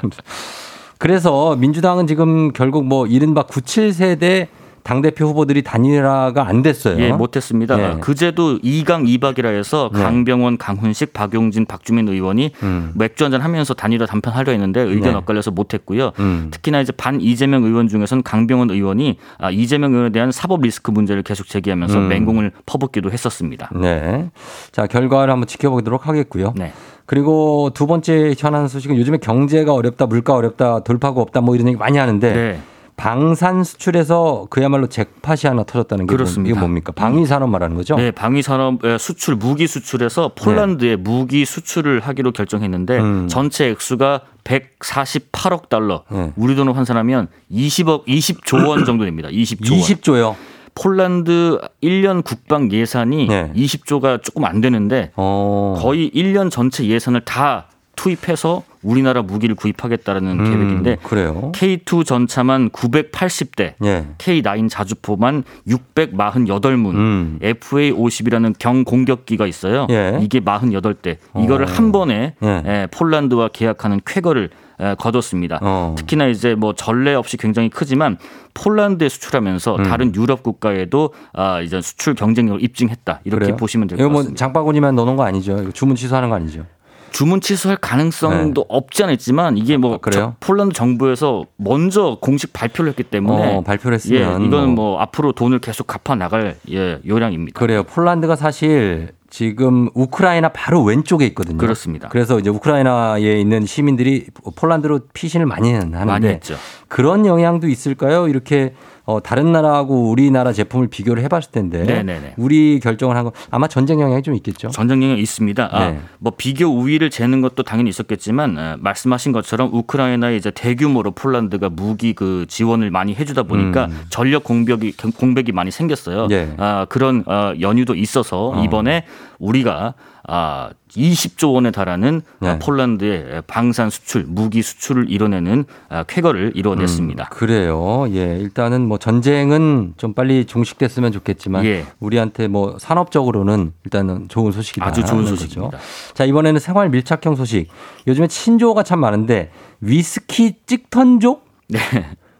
그래서 민주당은 지금 결국 뭐 이른바 97세대 당대표 후보들이 단일화가 안 됐어요. 예, 못했습니다. 예. 그제도 2강 2박이라 해서 네. 강병원, 강훈식, 박용진, 박주민 의원이 음. 맥주 한잔 하면서 단일화 담판하려 했는데 의견 네. 엇갈려서 못했고요. 음. 특히나 이제 반 이재명 의원 중에서는 강병원 의원이 아, 이재명 의원에 대한 사법 리스크 문제를 계속 제기하면서 음. 맹공을 퍼붓기도 했었습니다. 네. 자, 결과를 한번 지켜보도록 하겠고요. 네. 그리고 두 번째 현안 소식은 요즘에 경제가 어렵다, 물가 어렵다, 돌파구 없다 뭐 이런 얘기 많이 하는데 네. 방산 수출에서 그야말로 잭팟이 하나 터졌다는 게 그렇습니다. 이게 뭡니까? 방위 산업 말하는 거죠? 네, 방위 산업 수출 무기 수출에서 폴란드에 무기 수출을 하기로 결정했는데 네. 음. 전체 액수가 148억 달러. 네. 우리 돈으로 환산하면 20억 20조 원 정도 됩니다. 20조 원. 20조요. 폴란드 1년 국방 예산이 네. 20조가 조금 안 되는데 어. 거의 1년 전체 예산을 다 투입해서 우리나라 무기를 구입하겠다라는 음, 계획인데 그래요. K2 전차만 980대, 예. K9 자주포만 648문, 음. FA50이라는 경공격기가 있어요. 예. 이게 48대. 이거를 어. 한 번에 예. 에, 폴란드와 계약하는 쾌거를 에, 거뒀습니다. 어. 특히나 이제 뭐 전례 없이 굉장히 크지만 폴란드에 수출하면서 음. 다른 유럽 국가에도 아, 이제 수출 경쟁력을 입증했다. 이렇게 그래요? 보시면 될 이거 것뭐 같습니다. 장바구니만 넣는 거 아니죠? 이거 주문 취소하는 거 아니죠? 주문 취소할 가능성도 없지 않아 있지만 이게 뭐 네. 아, 그래요? 저- 폴란드 정부에서 먼저 공식 발표를 했기 때문에 어, 발표를 했으면 예, 이건 뭐. 뭐 앞으로 돈을 계속 갚아 나갈 예, 요량입니다. 그래요. 폴란드가 사실 지금 우크라이나 바로 왼쪽에 있거든요. 그렇습니다. 그래서 이제 우크라이나에 있는 시민들이 폴란드로 피신을 많이 하는데 많이 했죠. 그런 영향도 있을까요? 이렇게 어, 다른 나라하고 우리나라 제품을 비교를 해봤을 텐데 네네네. 우리 결정을 한 건 아마 전쟁 영향이 좀 있겠죠. 전쟁 영향이 있습니다. 아, 네. 뭐 비교 우위를 재는 것도 당연히 있었겠지만 어, 말씀하신 것처럼 우크라이나에 이제 대규모로 폴란드가 무기 그 지원을 많이 해주다 보니까 음. 전력 공백이 공백이 많이 생겼어요. 예. 아, 그런 어, 연유도 있어서 어. 이번에 우리가 아, 20조 원에 달하는 아, 네. 폴란드의 방산 수출, 무기 수출을 이뤄내는 아, 쾌거를 이뤄냈습니다. 음, 그래요. 예, 일단은 뭐 전쟁은 좀 빨리 종식됐으면 좋겠지만 예. 우리한테 뭐 산업적으로는 일단은 좋은 소식이다. 아주 좋은 소식입니다. 거죠. 자, 이번에는 생활 밀착형 소식. 요즘에 친조어가 참 많은데 위스키 찍턴족? 네.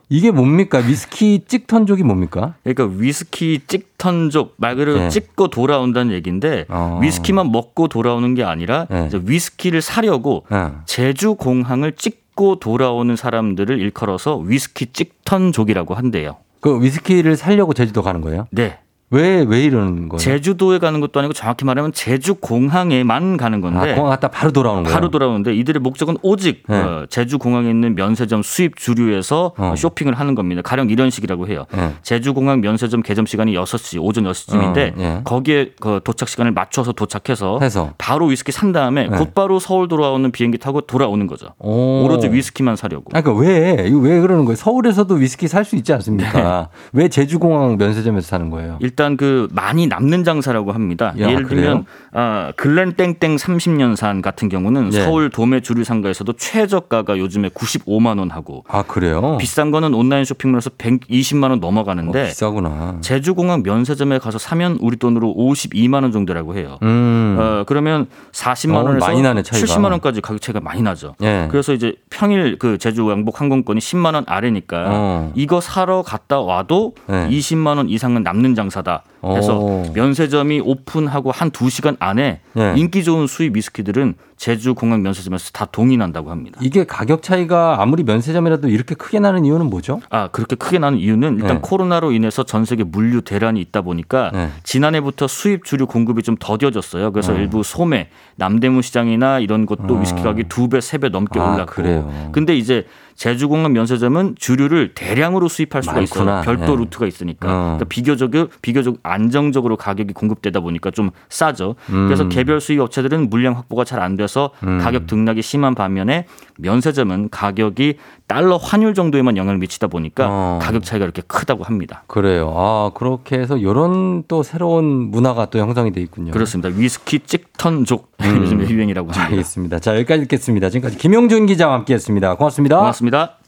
이게 뭡니까? 위스키 찍턴족이 뭡니까? 그러니까 위스키 찍턴족 말 그대로 네. 찍고 돌아온다는 얘기인데 어. 위스키만 먹고 돌아오는 게 아니라 네. 위스키를 사려고 어. 제주 공항을 찍고 돌아오는 사람들을 일컬어서 위스키 찍턴족이라고 한대요. 그 위스키를 살려고 제주도 가는 거예요? 네. 왜, 왜 이러는 거예요? 제주도에 가는 것도 아니고 정확히 말하면 제주 공항에만 가는 건데 아, 공항 갔다 바로 돌아오는 거예요? 바로 돌아오는데 이들의 목적은 오직 네. 어, 제주 공항에 있는 면세점 수입 주류에서 어. 쇼핑을 하는 겁니다. 가령 이런 식이라고 해요. 네. 제주 공항 면세점 개점 시간이 6시, 오전 6시쯤인데 어, 예. 거기에 그 도착 시간을 맞춰서 도착해서 해서. 바로 위스키 산 다음에 네. 곧바로 서울 돌아오는 비행기 타고 돌아오는 거죠. 오. 오로지 위스키만 사려고. 아, 그러니까 왜, 이거 왜 그러는 거예요? 서울에서도 위스키 살 수 있지 않습니까? 네. 왜 제주 공항 면세점에서 사는 거예요? 일단 그 많이 남는 장사라고 합니다. 야, 예를? 들면 아, 글렌 땡땡 30년산 같은 경우는 네. 서울 도매 주류 상가에서도 최저가가 요즘에 95만 원 하고 아, 그래요? 비싼 거는 온라인 쇼핑몰에서 120만 원 넘어가는데 어, 비싸구나. 제주공항 면세점에 가서 사면 우리 돈으로 52만 원 정도라고 해요. 음. 어, 그러면 40만 어, 원에서 많이 나네, 차이가. 70만 원까지 가격 차이가 많이 나죠. 예. 그래서 이제 평일 그 제주 왕복 항공권이 10만 원 아래니까 어. 이거 사러 갔다 와도 네. 20만 원 이상은 남는 장사다. 필요하다. 해서 오. 면세점이 오픈하고 한 2시간 안에 네. 인기 좋은 수입 위스키들은 제주 공항 면세점에서 다 동인한다고 합니다. 이게 가격 차이가 아무리 면세점이라도 이렇게 크게 나는 이유는 뭐죠? 아 그렇게 크게 나는 이유는 일단 네. 코로나로 인해서 전 세계 물류 대란이 있다 보니까 네. 지난해부터 수입 주류 공급이 좀 더뎌졌어요. 그래서 어. 일부 소매, 남대문 시장이나 이런 곳도 어. 위스키 가격이 두 배, 세 배 넘게 아, 올랐고. 그래요. 근데 이제 제주공항 면세점은 주류를 대량으로 수입할 수가 많구나. 있어요. 별도 네. 루트가 있으니까. 어. 그러니까 비교적 비교적 안정적으로 가격이 공급되다 보니까 좀 싸죠. 그래서 음. 개별 수입 업체들은 물량 확보가 잘 안 돼서 음. 가격 등락이 심한 반면에 면세점은 가격이 달러 환율 정도에만 영향을 미치다 보니까 어. 가격 차이가 이렇게 크다고 합니다. 그래요. 아, 그렇게 해서 이런 또 새로운 문화가 또 형성이 돼 있군요. 그렇습니다. 위스키 찍턴족 음. 요즘에 유행이라고 합니다. 알겠습니다. 자, 여기까지 듣겠습니다. 지금까지 김용준 기자와 함께 했습니다. 고맙습니다. 고맙습니다.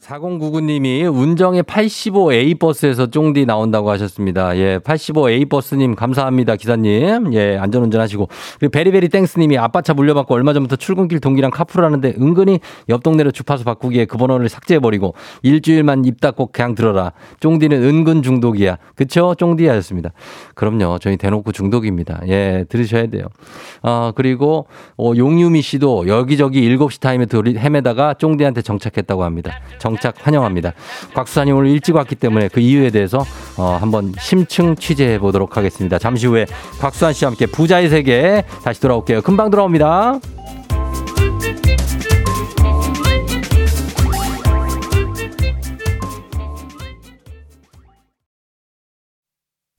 4099님이 운정의 85A 버스에서 쫑디 나온다고 하셨습니다. 예, 85A 버스님 감사합니다, 기사님. 예, 안전운전 하시고. 그리고 베리베리 땡스님이 아빠 차 물려받고 얼마 전부터 출근길 동기랑 카풀 하는데 은근히 옆 동네로 주파수 바꾸기에 그 번호를 삭제해버리고 일주일만 입 닫고 그냥 들어라. 쫑디는 은근 중독이야. 그쵸? 쫑디 하셨습니다. 그럼요. 저희 대놓고 중독입니다. 예, 들으셔야 돼요. 아, 그리고 어, 용유미 씨도 여기저기 7시 타임에 헤매다가 쫑디한테 정착했다고 합니다. 정착 환영합니다. 곽수사님 오늘 일찍 왔기 때문에 그 이유에 대해서 어, 한번 심층 취재해 보도록 하겠습니다. 잠시 후에 곽수환 씨와 함께 부자의 세계 다시 돌아올게요. 금방 돌아옵니다.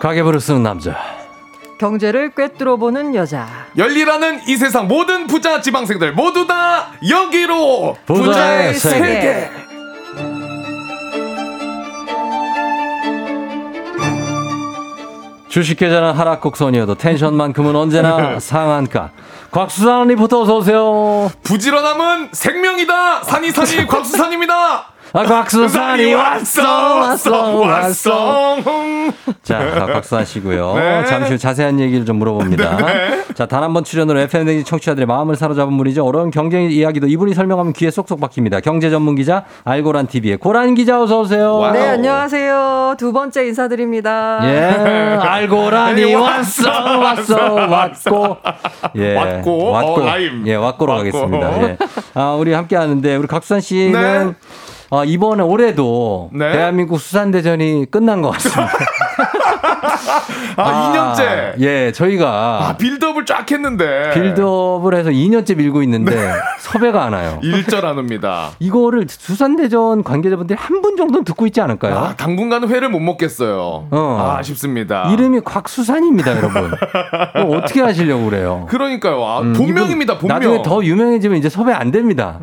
가계부를 쓰는 남자. 경제를 꿰뚫어 보는 여자. 열리라는 이 세상 모든 부자 지방생들 모두 다 여기로 부자의 세계. 세계. 주식 계좌는 하락 곡선이어도 텐션만큼은 언제나 상한가. 곽수산 리포터 어서 오세요. 부지런함은 생명이다. 산이 산이 곽수산입니다. 아, 곽수산이 왔어, 왔어, 왔어. 자, 아, 곽수산 씨고요. 네. 잠시 후 자세한 얘기를 좀 물어봅니다. 자, 단 한 번 출연으로 FM 댕지 청취자들의 마음을 사로잡은 분이죠. 어려운 경제 이야기도 이분이 설명하면 귀에 쏙쏙 박힙니다. 경제 전문 기자 알고란 TV의 고란 기자 어서 오세요. 네, 안녕하세요. 두 번째 인사드립니다. 예, 알고라니 왔어, 왔어, 왔고. 예, 왔고, 어, 라임. 예, 왔고로 왔고. 가겠습니다. 예. 아, 우리 함께 하는데, 우리 각수산 씨는 네. 어, 이번에 올해도 네. 대한민국 수산대전이 끝난 것 같습니다. 아, 2년째. 예, 저희가 아, 빌드업을 쫙 했는데. 빌드업을 해서 2년째 밀고 있는데 네. 섭외가 안 와요. 일절 안 옵니다. 이거를 수산대전 관계자분들이 한 분 정도는 듣고 있지 않을까요? 아, 당분간은 회를 못 먹겠어요. 어. 아, 아쉽습니다. 이름이 곽수산입니다, 여러분. 어떻게 하시려고 그래요? 그러니까요. 아, 음, 본명입니다, 본명. 나중에 더 유명해지면 이제 섭외 안 됩니다.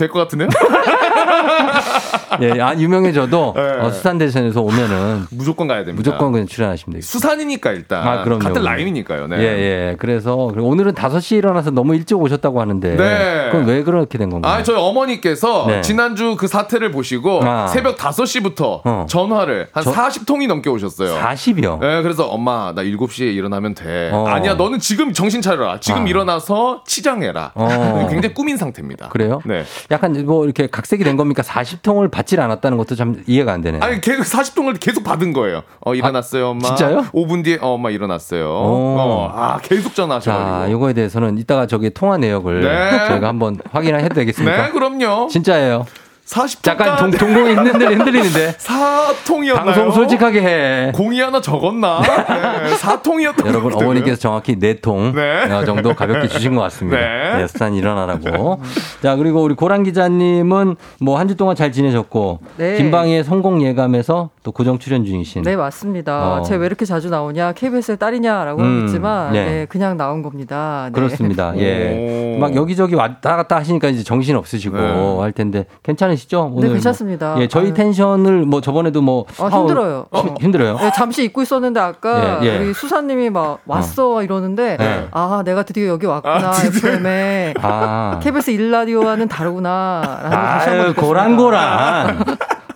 될 것 같은데요? 예, 아, 유명해져도 네. 어, 수산 대전에서 오면은 무조건 가야 됩니다. 무조건 그냥 출연하시면 되겠습니다. 수산이니까 일단. 아, 그럼요. 같은 그럼요. 라임이니까요. 네. 예, 예. 그래서 오늘은 5시에 일어나서 너무 일찍 오셨다고 하는데. 네. 그럼 왜 그렇게 된 건가요? 아, 저희 어머니께서 네. 지난주 그 사태를 보시고 아. 새벽 5시부터 어. 전화를 한 저- 40통이 넘게 오셨어요. 40이요. 네, 그래서 엄마 나 7시에 일어나면 돼. 어. 아니야, 너는 지금 정신 차려라. 지금 아. 일어나서 치장해라. 어. 굉장히 꾸민 상태입니다. 그래요? 네. 약간 뭐 이렇게 각색이 된 겁니까? 40통을 받질 않았다는 것도 참 이해가 안 되네요. 아니 계속 40통을 계속 받은 거예요. 어 일어났어요, 엄마. 진짜요? 5분 뒤에 어, 엄마 일어났어요. 어, 아 계속 전화하셔가지고. 자, 요거에 대해서는 이따가 저기 통화 내역을 네. 저희가 한번 확인해 도 되겠습니까? 네, 그럼요. 진짜예요. 40통. 잠깐 동, 동공이 흔들, 흔들리는데. 4통이었나요? 방송 솔직하게 해. 공이 하나 적었나? 네, 4통이었던 여러분 어머니께서 정확히 네통 네. 정도 가볍게 주신 것 같습니다. 네. 네, 수산 일어나라고. 자 그리고 우리 고란 기자님은 뭐 한 주 동안 잘 지내셨고 네. 김방의 성공 예감에서 또 고정 출연 중이신. 네, 맞습니다. 어. 제가 왜 이렇게 자주 나오냐? KBS의 딸이냐라고 음, 하겠지만, 네. 네. 그냥 나온 겁니다. 네. 그렇습니다. 예. 오. 막 여기저기 왔다 갔다 하시니까 이제 정신 없으시고 네. 할 텐데 괜찮으시 죠? 오늘 네, 괜찮습니다. 뭐, 예, 저희 아유. 텐션을 뭐 저번에도 뭐 아, 힘들어요. 힘- 어. 힘들어요. 네, 잠시 잊고 있었는데 아까 예, 예. 우리 수사님이 막 왔어 이러는데 네. 아 내가 드디어 여기 왔구나 아. FM에 아. KBS 일라디오와는 다르구나라는 걸 다시 한번 느꼈습니다. 고란,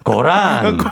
고란.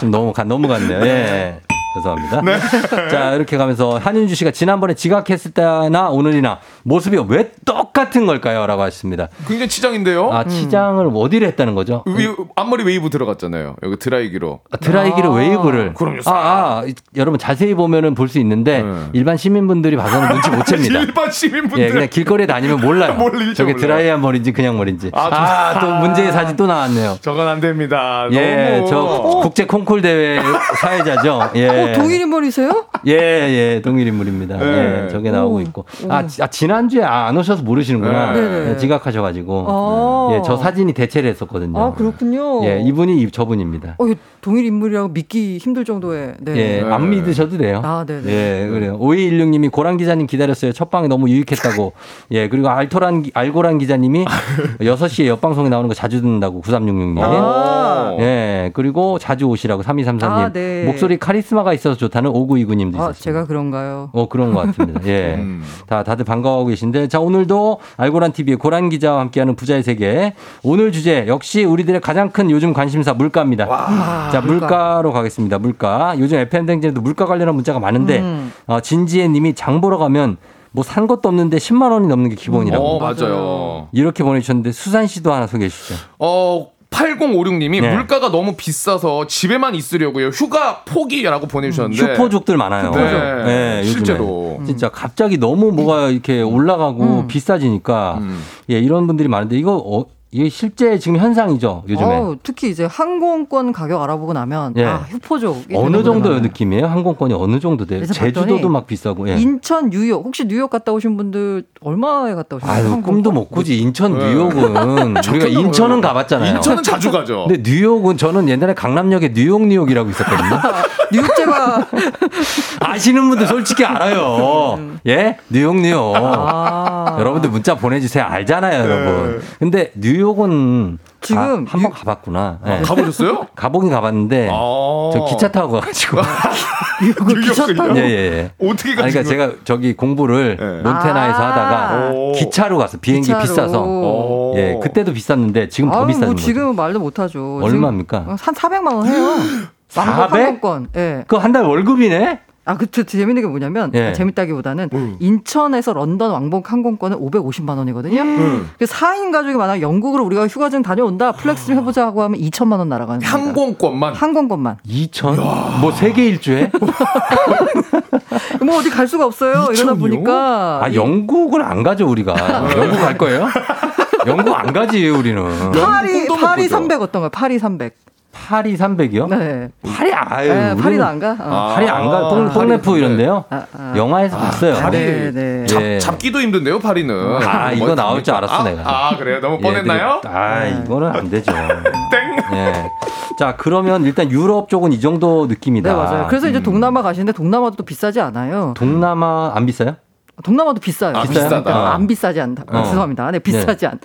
좀 너무, 가, 너무 갔네요. 예. 죄송합니다. 자, 이렇게 가면서 한윤주 씨가 지난번에 지각했을 때나 오늘이나 모습이 왜 똑같은 걸까요? 라고 하셨습니다. 굉장히 치장인데요. 아, 치장을 어디를 했다는 거죠? 위- 앞머리 웨이브 들어갔잖아요. 여기 드라이기로. 아, 드라이기를 아. 웨이브를. 그럼요. 아, 아, 이- 여러분 자세히 보면은 볼 수 있는데 네. 일반 시민분들이 봐서는 눈치 못 챕니다. 일반 시민분들. 예, 그냥 길거리에 다니면 몰라요. 저게 몰라요. 드라이한 머리인지 그냥 머리인지. 아, 아, 좀- 또 문제의 사진 또 나왔네요. 저건 안 됩니다. 예, 너무. 저 국제 콩쿨 대회 사회자죠. 예. 어, 동일 인물이세요? 예, 예, 동일 인물입니다. 네. 예, 저게 나오고 있고. 아, 지- 아, 지난주에 아, 안 오셔서 모르시는구나. 네. 예, 지각하셔가지고. 아. 예, 저 사진이 대체를 했었거든요. 아 그렇군요. 예, 이분이 이- 저분입니다. 어, 동일 인물이라고 믿기 힘들 정도의 네. 예, 네. 안 믿으셔도 돼요. 아, 네네. 예, 그래요. 5216님이 고란 기자님 기다렸어요. 첫 방이 너무 유익했다고. 예, 그리고 알토란, 기- 알고란 기자님이 6시에 옆방송에 나오는 거 자주 듣는다고 9366님. 아. 예, 그리고 자주 오시라고 3233님. 아, 네. 목소리 카리스마가 있어서 좋다는 5929님도 아 있었어요. 제가 그런가요? 어, 그런 것 같습니다. 예. 음. 다, 다들 반가워하고 계신데. 자, 오늘도 알고란 TV의 고란 기자와 함께하는 부자의 세계. 오늘 주제, 역시 우리들의 가장 큰 요즘 관심사 물가입니다. 자, 물가. 로 가겠습니다. 물가. 요즘 FM댕진에도 물가 관련한 문자가 많은데, 음. 어, 진지혜 님이 장 보러 가면 뭐산 것도 없는데 10만 원이 넘는 게 기본이라고. 어, 맞아요. 이렇게 보내주셨는데, 수산 씨도 하나 소개해 주시죠. 어, 8056님이 네. 물가가 너무 비싸서 집에만 있으려고요. 휴가 포기라고 보내주셨는데. 슈퍼족들 많아요. 네, 네, 요즘에. 실제로. 진짜 갑자기 너무 뭐가 이렇게 올라가고 음. 비싸지니까 음. 예, 이런 분들이 많은데 이거 어, 이게 실제 지금 현상이죠, 요즘에. 어우, 특히 이제 항공권 가격 알아보고 나면 예. 아 휴포족 어느 정도 느낌이에요? 항공권이 어느 정도 돼요? 제주도도 막 비싸고. 예. 인천, 뉴욕 혹시 뉴욕 갔다 오신 분들 얼마에 갔다 오셨어요? 아유, 항공권? 꿈도 못 꾸지. 인천, 네. 뉴욕은 우리가 인천은 가봤잖아요. 인천은 자주 가죠. 근데 뉴욕은 저는 옛날에 강남역에 뉴욕 뉴욕이라고 있었거든요. 뉴욕 제가 아시는 분들 솔직히 알아요. 예? 뉴욕 뉴욕. 아. 여러분들 문자 보내주세요. 알잖아요, 여러분. 근데 뉴욕 뉴욕은 지금 한 번 가봤구나. 네. 가보셨어요? 가보긴 가봤는데 아. 저 기차 타고 가가지고 기차 타고? 예, 예, 예. 어떻게 아니, 그러니까 제가 저기 공부를 네. 몬태나에서 아. 하다가 오. 기차로 갔어. 비행기 기차로. 비싸서. 오. 예, 그때도 비쌌는데 지금 더 비싸진 뭐 거죠. 지금은 말도 못하죠. 얼마입니까? 지금 한 400만 원 해요. 400? 왕복 항공권. 예. 그거 한 달 월급이네? 아, 그, 저, 재밌는 게 뭐냐면, 예. 재밌다기보다는, 음. 인천에서 런던 왕복 항공권은 550만 원이거든요. 음. 그 4인 가족이 만약 영국으로 우리가 휴가 좀 다녀온다, flex 좀 해보자 하고 하면 2천만 원 날아가는 겁니다. 항공권만 항공권만. 2천? 뭐 세계 일주에? 뭐 어디 갈 수가 없어요. 이러다 2천이요? 보니까. 아, 영국은 안 가죠, 우리가. 영국 갈 거예요? 영국 안 가지, 우리는. 파리, 파리 꾸죠. 300 어떤가요? 파리 300. 파리 300이요? 네. 파리, 아유. 네, 파리도 안 가? 어. 파리 안 가. 동, 아, 동네프 파리 이런데요? 아, 아. 영화에서 봤어요. 파리. 네, 네. 잡, 예. 잡기도 힘든데요, 파리는. 아, 이거 뭐 나올 줄 알았어, 아, 내가. 아, 그래요? 너무 뻔했나요? 얘들이- 아, 이거는 안 되죠. 땡. 예. 자, 그러면 일단 유럽 쪽은 이 정도 느낌이다. 네, 맞아요. 그래서 음. 이제 동남아 가시는데 동남아도 또 비싸지 않아요. 동남아 안 비싸요? 동남아도 비싸요. 아, 비싸요? 비싸다. 그러니까 안 비싸지 않다. 어. 죄송합니다. 네, 비싸지 않.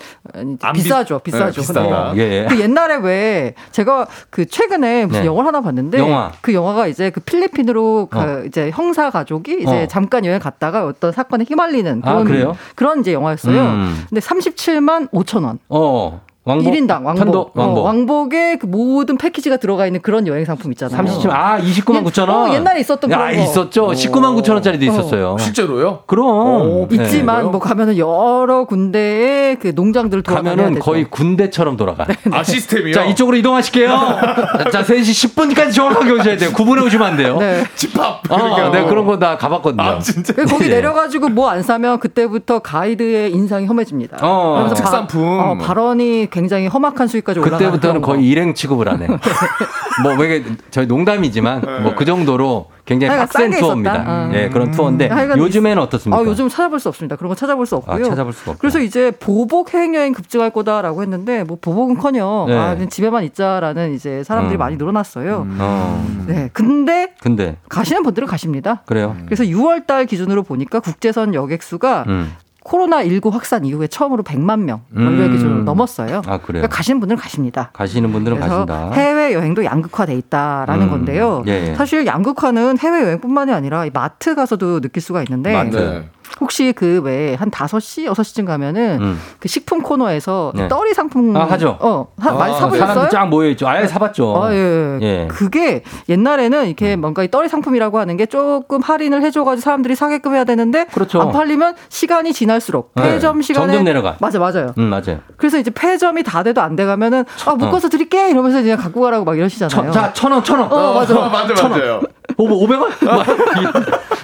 안 비- 비싸죠. 네, 비싸죠. 비싸다. 예, 예. 그 옛날에 왜 제가 그 최근에 무슨 네. 영화를 하나 봤는데 영화. 그 영화가 이제 그 필리핀으로 그 어. 이제 형사 가족이 이제 어. 잠깐 여행 갔다가 어떤 사건에 휘말리는 아, 그런 그래요? 그런 이제 영화였어요. 음. 근데 37만 5천 원. 어. 왕복? 1인당 왕복. 편도 왕복. 어, 왕복에 그 모든 패키지가 들어가 있는 그런 여행 상품 있잖아요. 37, 아, 29만 9천 원. 어, 옛날에 있었던 야, 그런 거. 있었죠. 19만 9천 원짜리도 있었어요. 실제로요? 그럼. 오, 네. 있지만 네. 뭐 가면은 여러 군데의 그 농장들을 돌아다녀야 가면은 되죠. 거의 군대처럼 돌아가. 아, 시스템이요? 자, 이쪽으로 이동하실게요. 자, 3시 10분까지 정확하게 오셔야 돼요. 구분해 오시면 안 돼요. 네. 집합. 어, 이렇게요. 내가 그런 거나 가봤거든요. 아, 진짜? 그래서 거기 예. 내려 가지고 뭐 안 사면 그때부터 가이드의 인상이 험해집니다. 어. 특산품. 어, 발언이 굉장히 험악한 수위까지 올라가는 그때부터는 거의 거. 일행 취급을 하네. 뭐, 이게 저희 농담이지만 뭐그 정도로 굉장히 빡센 투어입니다. 아. 예, 그런 투어인데 하여간 요즘에는 어떻습니까? 아, 요즘 찾아볼 수 없습니다. 그런 거 찾아볼 수 없고요. 아, 찾아볼 수가 없고. 그래서 이제 보복 해외 여행 급증할 거다라고 했는데 뭐 보복은커녕 네. 아, 그냥 집에만 있자라는 이제 사람들이 음. 많이 늘어났어요. 어. 네, 근데 근데 가시는 분들은 가십니다. 그래요. 그래서 6월 달 기준으로 보니까 국제선 여객 수가 음. 코로나19 확산 이후에 처음으로 100만 명 음. 원래 기준으로 넘었어요. 아, 그래요. 그러니까 가시는 분들은 가십니다. 가시는 분들은 그래서 가신다. 해외 여행도 양극화돼 있다라는 음. 건데요. 예, 예. 사실 양극화는 해외 여행뿐만이 아니라 이 마트 가서도 느낄 수가 있는데 마트. 네. 혹시 그 왜한 5시, 6시쯤 가면은 음. 그 식품 코너에서 네. 떠리 상품 아, 하죠. 어, 하- 많이 아, 사보셨어요? 사람들 쫙 모여 있죠. 아예 사봤죠. 아, 예. 예. 그게 옛날에는 이렇게 뭔가 이 떨이 상품이라고 하는 게 조금 할인을 해 줘 가지고 사람들이 사게끔 해야 되는데 그렇죠. 안 팔리면 시간이 지날수록 네. 폐점 시간에 점점 내려가. 맞아 맞아요. 음, 맞아요. 그래서 이제 폐점이 다 돼도 안 돼 가면은 아 묶어서 드릴게 이러면서 그냥 갖고 가라고 막 이러시잖아요. 천, 자, 천 원, 천 원. 어, 맞아. 맞아, 천 원. 맞아요. 오, 500원?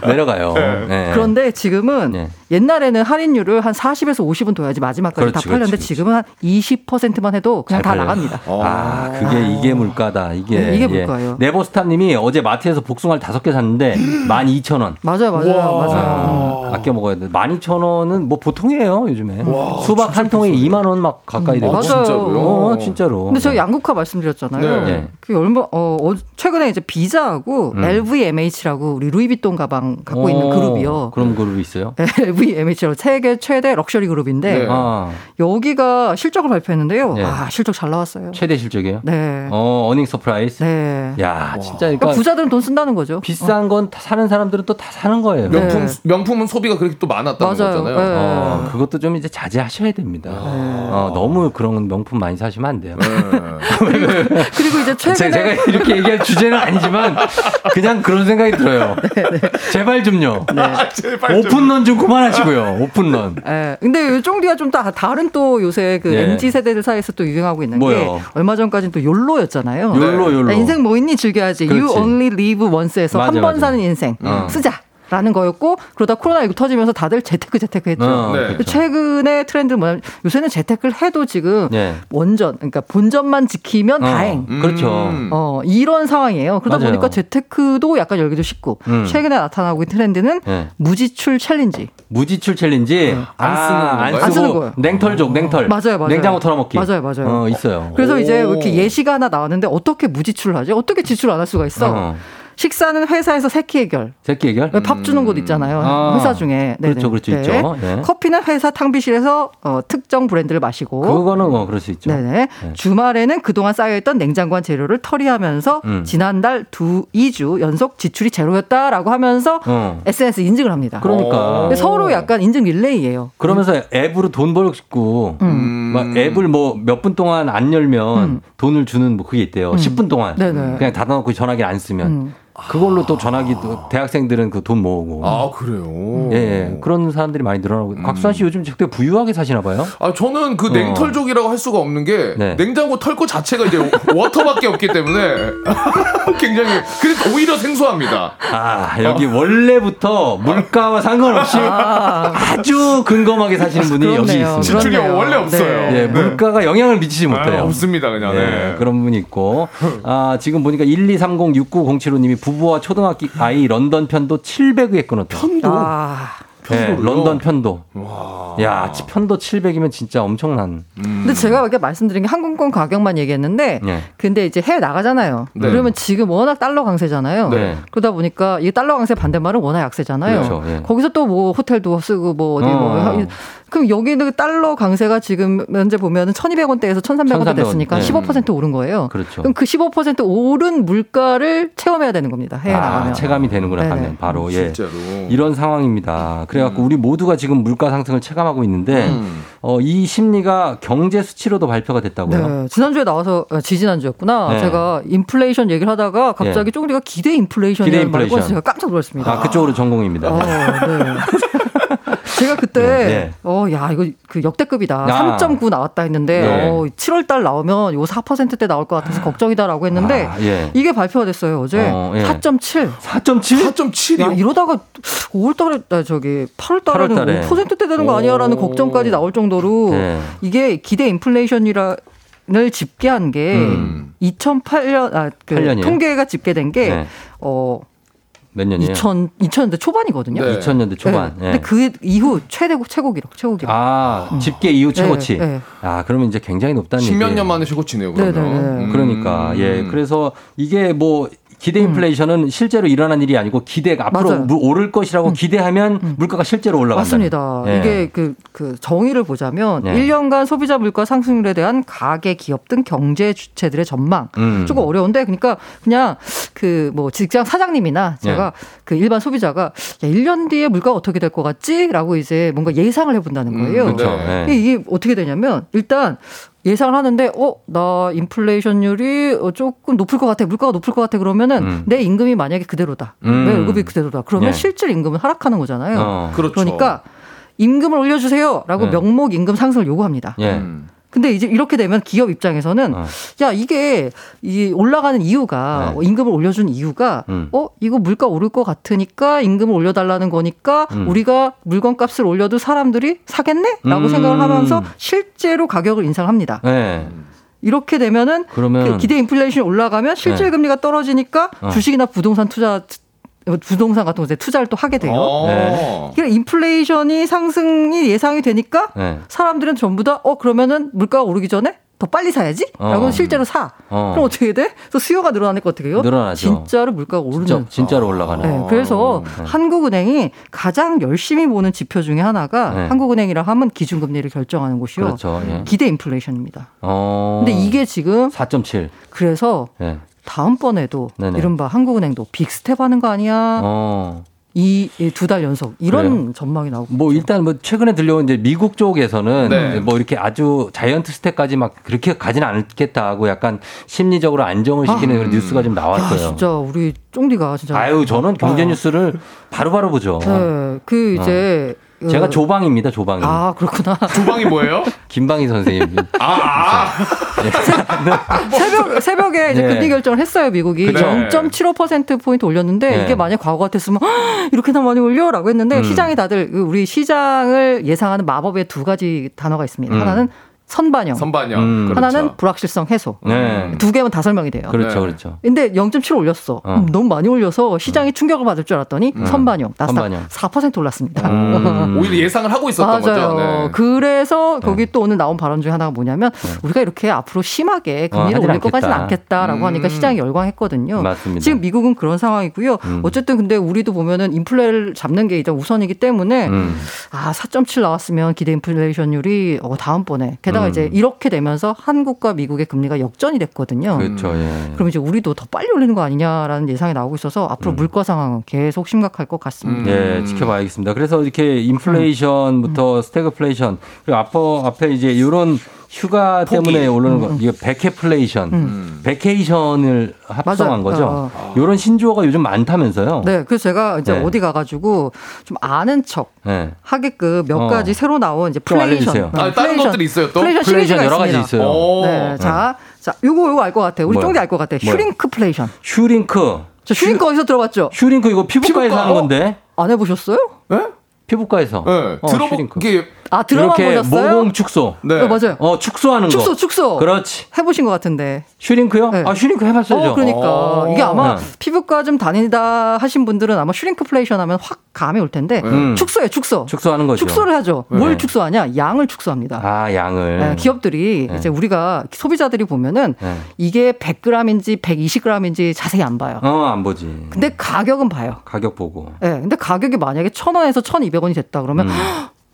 내려가요. 네. 그런데 지금은 네. 옛날에는 할인율을 한 40에서 50은 둬야지 마지막까지 그렇지, 다 팔렸는데 그렇지, 지금은 한 20%만 해도 그냥 잘다 팔려요. 나갑니다. 아, 그게 이게 물가다. 이게. 네, 이게 예. 물가예요. 네버스탑님이 어제 마트에서 복숭아를 다섯 개 샀는데 12,000원. 맞아요, 맞아요, 맞아요. 아, 아껴 먹어야 돼. 12,000원은 뭐 보통이에요, 요즘에. 수박 한 통에 2만 원 막 가까이 되고. 맞아요. 진짜로요? 어, 진짜로. 근데 저 양극화 말씀드렸잖아요. 네. 그 얼마 어, 어, 최근에 이제 비자하고 음. LVMH라고 우리 루이비통 가방 갖고 있는 어, 그룹이요. 그런 그룹이 있어요? LVMH라고 세계 최대 럭셔리 그룹인데 네. 아, 여기가 실적을 발표했는데요. 네. 아 실적 잘 나왔어요. 최대 실적이에요? 네. 어, earning surprise? 네. 야, 진짜 그러니까 그러니까 부자들은 돈 쓴다는 거죠. 비싼 건 다 사는 사람들은 또 다 사는 거예요. 명품 네. 명품은 소비가 그렇게 또 많았다는 맞아요. 거잖아요. 네. 어, 그것도 좀 이제 자제하셔야 됩니다. 어, 너무 그런 명품 많이 사시면 안 돼요. 그리고 이제 제- 최근에 제가 이렇게 얘기할 주제는 아니지만 그냥 그런 생각이 들어요. 제발 좀요. 아, 제발 좀. open run 좀 그만하시고요. Open run. 예. 근데 요 쫑디가 좀 다, 다른 또 요새 그 예. MZ 세대들 사이에서 또 유행하고 있는 게 뭐요? 얼마 전까지는 또 YOLO였잖아요. YOLO YOLO. 야, 인생 뭐 있니 즐겨야지. You 그렇지. only live once에서 한 번. 사는 인생 어. 쓰자. 라는 거였고 그러다 코로나19 터지면서 다들 재테크 재테크 했죠. 어, 네. 그렇죠. 최근에 트렌드는 뭐냐면 요새는 재테크를 해도 지금 네. 원전 그러니까 본전만 지키면 어, 다행. 그렇죠. 음. 어, 이런 상황이에요. 그러다 맞아요. 보니까 재테크도 약간 열기도 식고 음. 최근에 나타나고 있는 트렌드는 네. 무지출 challenge. 무지출 challenge 안 쓰는 아, 건가요? 안 쓰는 거예요. 냉털족 냉털. 맞아요, 맞아요. 냉장고 털어먹기. 맞아요, 맞아요. 어, 있어요. 그래서 이제 오. 이렇게 예시가 하나 나왔는데 어떻게 무지출을 하지? 어떻게 지출 안 할 수가 있어? 어. 식사는 회사에서 세끼 해결. 새끼 해결? 밥 주는 곳 있잖아요. 아. 회사 중에. 네네. 그렇죠, 그렇죠, 있죠. 예. 커피는 회사 탕비실에서 어, 특정 브랜드를 마시고. 그거는 뭐 그럴 수 있죠. 네네. 네. 주말에는 그동안 쌓여있던 냉장고 안 재료를 털이하면서 음. 지난달 두, 2주 연속 지출이 제로였다라고 하면서 어. SNS 인증을 합니다. 그러니까. 서로 약간 인증 릴레이예요. 그러면서 앱으로 돈 벌고 음. 막 앱을 뭐 몇 분 동안 안 열면 돈을 주는 뭐 그게 있대요. 음. 10분 동안 네네. 그냥 닫아놓고 전화기 안 쓰면 음. 그걸로 또 전화기도 대학생들은 그 돈 모으고 아 그래요. 예, 예. 그런 사람들이 많이 늘어나고 곽수환 씨 요즘 되게 부유하게 사시나 봐요. 아 저는 그 어. 냉털족이라고 할 수가 없는 게 네. 냉장고 털거 자체가 이제 워터밖에 없기 때문에 굉장히 그래서 오히려 생소합니다. 아 여기 원래부터 물가와 상관없이 아 주 근검하게 사시는 분이 여기 그렇네요. 있습니다. 지출이. 원래 없어요. 예, 물가가 영향을 미치지 못해요. 아, 없습니다 그냥. 네, 네. 그런 분이 있고 아 지금 보니까 123069075님이 부부와 초등학교 아이 런던 편도 700에 끊었다. 편도 아. 네? 런던 편도. 와. 야 편도 700이면 진짜 엄청난. 근데 제가 이렇게 말씀드린 게 항공권 가격만 얘기했는데 예. 근데 이제 해외 나가잖아요. 네. 그러면 지금 워낙 달러 강세잖아요. 네. 그러다 보니까 이 달러 강세 반대말은 워낙 약세잖아요. 그렇죠, 예. 거기서 또 뭐 호텔도 쓰고 뭐 어디 어. 뭐 하- 그럼 여기는 달러 강세가 지금 현재 보면 은 1,200원대에서 1,300원대 1,300원, 됐으니까 네. 15% 오른 거예요. 그렇죠. 그럼 그 15% 오른 물가를 체험해야 되는 겁니다. 해외 아, 나가면. 체감이 되는구나 네네. 바로 예. 진짜로. 이런 상황입니다. 그래 갖고 우리 모두가 지금 물가 상승을 체감하고 있는데 음. 어, 이 심리가 경제 수치로도 발표가 됐다고요. 네, 지난주에 나와서 아, 지지난주였구나. 네. 제가 인플레이션 얘기를 하다가 갑자기 예. 쫑디가 기대 인플레이션이라는 기대 말을 인플레이션. 꺼내서 제가 깜짝 놀랐습니다. 아 그쪽으로 전공입니다. 어, 네. 제가 그때 네, 네. 어 야 이거 그 역대급이다. 아. 3.9 나왔다 했는데 네. 어 7월 달 나오면 요 4%대 나올 것 같아서 걱정이다라고 했는데 아, 예. 이게 발표가 됐어요 어제 어, 예. 4.7. 4.7? 4.7이요. 야 이러다가 5월 달에 아, 저기 8월 8월 달에. 달에는 5%대 되는 거 아니야라는 오. 걱정까지 나올 정도로 네. 이게 기대 인플레이션이라 를 집계한 게 음. 2008년 아, 그 8년이에요? 통계가 집계된 게 네. 어, 몇 년이에요? 2000 2000년대 초반이거든요. 네. 2000년대 초반. 네. 예. 근데 그 이후 최대 최고 기록, 최고 기록. 아 집계 이후 최고치. 네, 네. 아 그러면 이제 굉장히 높다는 십몇 얘기예요. 년 만에 최고치네요. 네, 그러면. 네, 네. 음. 그러니까 예 그래서 이게 뭐 기대 음. 인플레이션은 실제로 일어난 일이 아니고 기대가 앞으로 맞아요. 음. 무- 오를 것이라고 기대하면 물가가 실제로 올라간다. 맞습니다. 이게 그, 그 정의를 보자면 네. 1년간 소비자 물가 상승률에 대한 가계, 기업 등 경제 주체들의 전망. 음. 조금 어려운데 그러니까 그냥 그 뭐 직장 사장님이나 제가 그 일반 소비자가 야, 1년 뒤에 물가가 어떻게 될 것 같지?라고 이제 뭔가 예상을 해 본다는 거예요. 그렇죠. 네. 예. 이게 어떻게 되냐면 일단 예상을 하는데 어 나 인플레이션율이 어, 조금 높을 것 같아 물가가 높을 것 같아 그러면은 음. 내 임금이 만약에 그대로다 음. 내 월급이 그대로다 그러면 네. 실질 임금은 하락하는 거잖아요 어. 그렇죠. 그러니까 임금을 올려주세요라고 네. 명목 임금 상승을 요구합니다. 예. 음. 근데 이제 이렇게 되면 기업 입장에서는 어. 야 이게 이 올라가는 이유가 네. 어, 임금을 올려준 이유가 음. 어 이거 물가 오를 것 같으니까 임금을 올려달라는 거니까 음. 우리가 물건값을 올려도 사람들이 사겠네라고 음. 생각을 하면서 실제로 가격을 인상합니다. 예. 이렇게 되면은 그러면 그 기대 인플레이션이 올라가면 실질 네. 금리가 떨어지니까 어. 주식이나 부동산 투자 부동산 같은 곳에 투자를 또 하게 돼요. 어. 네. 그러니까 인플레이션이 상승이 예상이 되니까 예. 사람들은 전부 다 어 그러면은 물가가 오르기 전에 더 빨리 사야지? 라고 어. 실제로 사. 어. 그럼 어떻게 돼? 그래서 수요가 늘어나니까 어떻게 해요? 늘어나죠. 진짜로 물가가 오르는. 진짜 진짜로 올라가는. 네, 그래서 네. 한국은행이 가장 열심히 보는 지표 중에 하나가 네. 한국은행이라 하면 기준금리를 결정하는 곳이요. 그렇죠. 예. 기대 인플레이션입니다. 어. 근데 이게 지금 4.7. 그래서 예. 다음번에도 네네. 이른바 한국은행도 big step 하는 거 아니야? 어. 이 두 달 연속 이런 그래요? 전망이 나오고 뭐 일단 뭐 최근에 들려온 이제 미국 쪽에서는 네. 뭐 이렇게 아주 giant step까지 막 그렇게 가지는 않겠다 하고 약간 심리적으로 안정을 시키는 아. 그런 뉴스가 좀 야, 나왔어요. 진짜 우리 쫑디가 진짜 아유 저는 경제 아. 뉴스를 바로 바로 보죠. 네, 그 이제 어. 제가 어, 조방입니다. 조방이. 아 그렇구나. 조방이 뭐예요? 김방희 선생님. 아, 아. 새벽 새벽에 이제 네. 금리 결정을 했어요 미국이 그래. 0.75% 포인트 올렸는데 네. 이게 만약 과거 같았으면 "헉, 이렇게나 많이 올려 라고 했는데 음. 시장이 다들 그 우리 시장을 예상하는 마법의 두 가지 단어가 있습니다. 음. 하나는 선반영. 선반영. 음. 그렇죠. 하나는 불확실성 해소. 네. 두 개면 다 설명이 돼요. 그렇죠, 네. 그렇죠. 근데 0.7 올렸어. 어. 음, 너무 많이 올려서 시장이 충격을 받을 줄 알았더니 선반영. 나스닥 선반영. 4% 올랐습니다. 음. 오히려 예상을 하고 있었던 맞아요. 거죠. 네. 그래서 거기 또 오늘 나온 발언 중에 하나가 뭐냐면 우리가 이렇게 앞으로 심하게 금리를 어, 올릴 것까지는 않겠다. 않겠다라고 음. 하니까 시장이 열광했거든요. 맞습니다. 지금 미국은 그런 상황이고요. 음. 어쨌든 근데 우리도 보면은 인플레를 잡는 게 일단 우선이기 때문에 음. 아, 4.7 나왔으면 기대 인플레이션율이 어, 다음번에 게다가 음. 이제 이렇게 되면서 한국과 미국의 금리가 역전이 됐거든요. 그렇죠. 예. 그럼 이제 우리도 더 빨리 올리는 거 아니냐라는 예상이 나오고 있어서 앞으로 음. 물가 상황은 계속 심각할 것 같습니다. 예, 지켜봐야겠습니다. 그래서 이렇게 인플레이션부터 스태그플레이션 그리고 앞에 이제 이런 휴가 때문에 오르는 거 이거 vacaflation, 음. vacation을 합성한 맞아요. 거죠. 어. 이런 신조어가 요즘 많다면서요? 네, 그래서 제가 이제 네. 어디 가가지고 좀 아는 척 네. 하게끔 몇 어. 가지 새로 나온 이제 좀 flation, 알려주세요. 아, 다른 것들이 있어요 또? flation flation 여러 가지 있습니다. 있어요. 오. 네, 자, 자, 요거 요거 알 것 같아요. 우리? 쫑디 알 것 같아요. shrinkflation. shrink. 저 shrink 어디서 들어봤죠? shrink 이거 피부과에서 피부과? 하는 건데. 안 해보셨어요? 네? 피부과에서. 네. 어, 들어보 shrink. 이게 아 드라마 이렇게 보셨어요? 모공 축소. 네. 네, 맞아요. 어, 축소하는 축소, 거. 축소. 그렇지. 해보신 것 같은데. shrink요? 네. 아, shrink 해봤어요. 어, 그러니까 어. 이게 아마 네. 피부과 좀 다니다 하신 분들은 아마 shrinkflation 하면 확 감이 올 텐데 음. 축소예요, 축소. 축소하는 거죠. 축소를 하죠. 네. 뭘 축소하냐? 양을 축소합니다. 아, 양을. 네, 기업들이 네. 이제 우리가 소비자들이 보면은 네. 이게 100g인지 120g인지 자세히 안 봐요. 어, 안 보지. 근데 가격은 봐요. 가격 보고. 예. 근데 가격이 만약에 1000원에서 1200원이 됐다 그러면 음.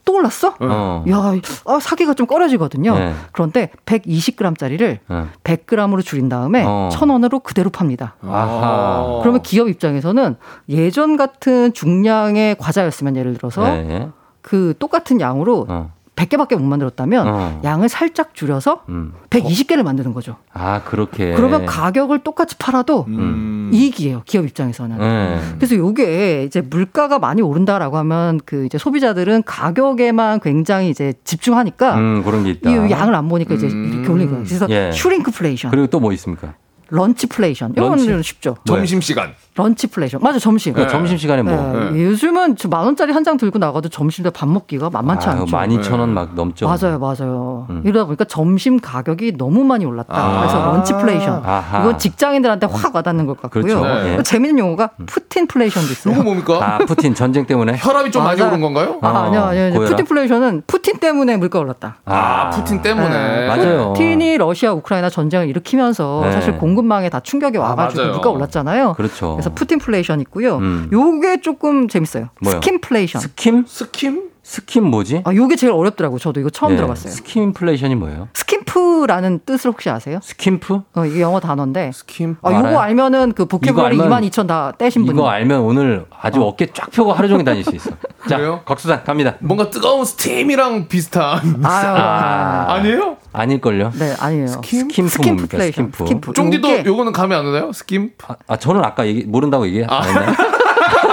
또 올랐어? 어. 야, 아, 사기가 좀 꺼려지거든요. 네. 그런데 120g짜리를 어. 100g으로 줄인 다음에 어. 1000원으로 그대로 팝니다. 아하. 그러면 기업 입장에서는 예전 같은 중량의 과자였으면 예를 들어서 네. 그 똑같은 양으로 어. 100개밖에 못 만들었다면 어. 양을 살짝 줄여서 음. 120개를 만드는 거죠. 아, 그렇게. 그러면 가격을 똑같이 팔아도 음. 이익이에요. 기업 입장에서는. 네. 그래서 요게 이제 물가가 많이 오른다라고 하면 그 이제 소비자들은 가격에만 굉장히 이제 집중하니까 음, 그런 게 있다. 이 양을 안 보니까 이제 음. 이렇게 올린 거예요. 그래서 예. shrinkflation, 그리고 또 뭐 있습니까? lunchflation. lunch. 이거는 쉽죠. 점심 시간. lunchflation. 맞아, 점심. 그 점심시간에 뭐. 네, 요즘은 저만 원짜리 한 장 들고 나가도 점심 때 밥 먹기가 만만치 아, 않죠. 만 이천 원 막 넘죠. 맞아요, 맞아요. 음. 이러다 보니까 점심 가격이 너무 많이 올랐다. 아. 그래서 lunchflation. 아하. 이건 직장인들한테 확 와닿는 것 같고요. 그렇죠. 네. 또 재밌는 용어가 Putinflation도 있어요. 이거 뭡니까? 아, 푸틴 전쟁 때문에? 혈압이 좀 많이 맞아요. 오른 건가요? 아, 어, 아니요, 아니요. 고혈압? Putinflation은 푸틴 때문에 물가 올랐다. 아, 푸틴 때문에. 네. 맞아요. 푸틴이 러시아 우크라이나 전쟁을 일으키면서 네. 사실 공급망에 다 충격이 와가지고 맞아요. 물가 올랐잖아요. 그렇죠. 그래서 Putinflation 있고요. 음. 요게 조금 재밌어요. 뭐요? skimpflation. skimp? skimp? skimp 뭐지? 아, 요게 제일 어렵더라고요. 저도 이거 처음 예, 들어봤어요. skimpflation이 뭐예요? skimp라는 뜻을 혹시 아세요? skimp? 어, 이게 영어 단어인데. skimp? 아, 요거 알아요? 알면은 그 알면 2만 2천 다 떼신 분이 이거 알면 오늘 아주 어깨 쫙 펴고 하루 종일 다닐 수 있어. 자, 그래요? 곽수산 갑니다. 뭔가 뜨거운 스팀이랑 비슷한. 아유, 아, 아니에요? 아닐걸요? 네, 아니에요. skimp 뭡니까? skimpflation. skimp. skimp. 쫑디도 요거는 감이 안 오나요? skimp? 아, 아, 저는 아까 얘기, 모른다고 얘기 안 했나요?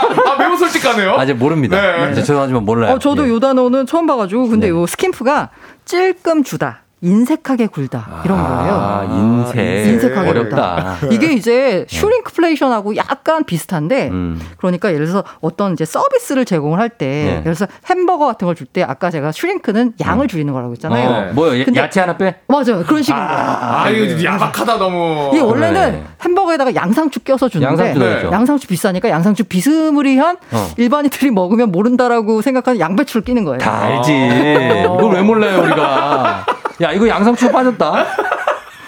아, 매우 솔직하네요. 아직 모릅니다. 네. 네, 죄송하지만 몰라요. 어, 저도 예. 요 단어는 처음 봐가지고 근데 네. 요 skimp가 찔끔 주다. 인색하게 굴다 이런 거예요. 아, 인색. 인색하게 어렵다. 이게 이제 shrinkflation하고 약간 비슷한데 음. 그러니까 예를 들어서 어떤 이제 서비스를 제공을 할때 네. 예를 들어서 햄버거 같은 걸 줄 때 아까 제가 shrink는 양을 줄이는 거라고 했잖아요. 어, 뭐요? 야- 근데- 야채 하나 빼? 맞아요. 그런 식인 거예요. 아, 이거 야박하다, 너무. 이게 원래는 네. 햄버거에다가 양상추 껴서 주는데 양상추 네. 넣어야죠. 양상추 비싸니까 양상추 비스무리한 어. 일반인들이 먹으면 모른다라고 생각하는 양배추를 끼는 거예요. 다 알지. 어. 이걸 왜 몰라요, 우리가? 야, 이거 양상추 빠졌다?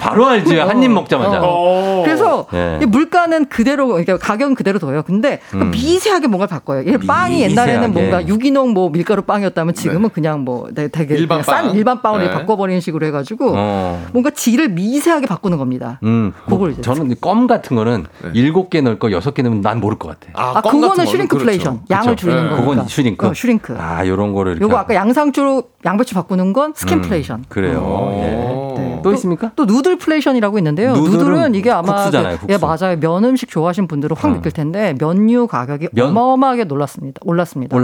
바로 알지. 한입 먹자마자. 어. 그래서 네. 이 물가는 그대로 그러니까 가격은 그대로 둬요. 근데 그 음. 미세하게 뭔가 바꿔요. 이 빵이 옛날에는 미세하게. 뭔가 유기농 뭐 밀가루 빵이었다면 지금은 그냥 뭐 되- 되게 일반 그냥 싼 빵. 일반 빵으로 네. 바꿔버리는 식으로 해가지고 어. 뭔가 질을 미세하게 바꾸는 겁니다. 음, 뭐 그걸 이제 저는 껌 같은 거는 일곱 개 넣을 거 여섯 개 넣으면 난 모를 것 같아. 아, 아, 껌 그거는 shrinkflation. 그렇죠. 양을 그렇죠. 줄이는 네. 거니까. 그건 shrink. 어, shrink. 아, 요런 거를. 요거. 아까 양상추로 양배추 바꾸는 건 skimpflation. 음, 그래요. 어. 네. 예. 또 있습니까? 또 noodleflation이라고 있는데요. noodle은 noodle은 이게 아마 국수잖아요, 그- 예 국수. 맞아요. 면 음식 좋아하시는 분들은 확 어. 느낄 텐데 면류 가격이 면? 어마어마하게 놀랐습니다. 올랐습니다.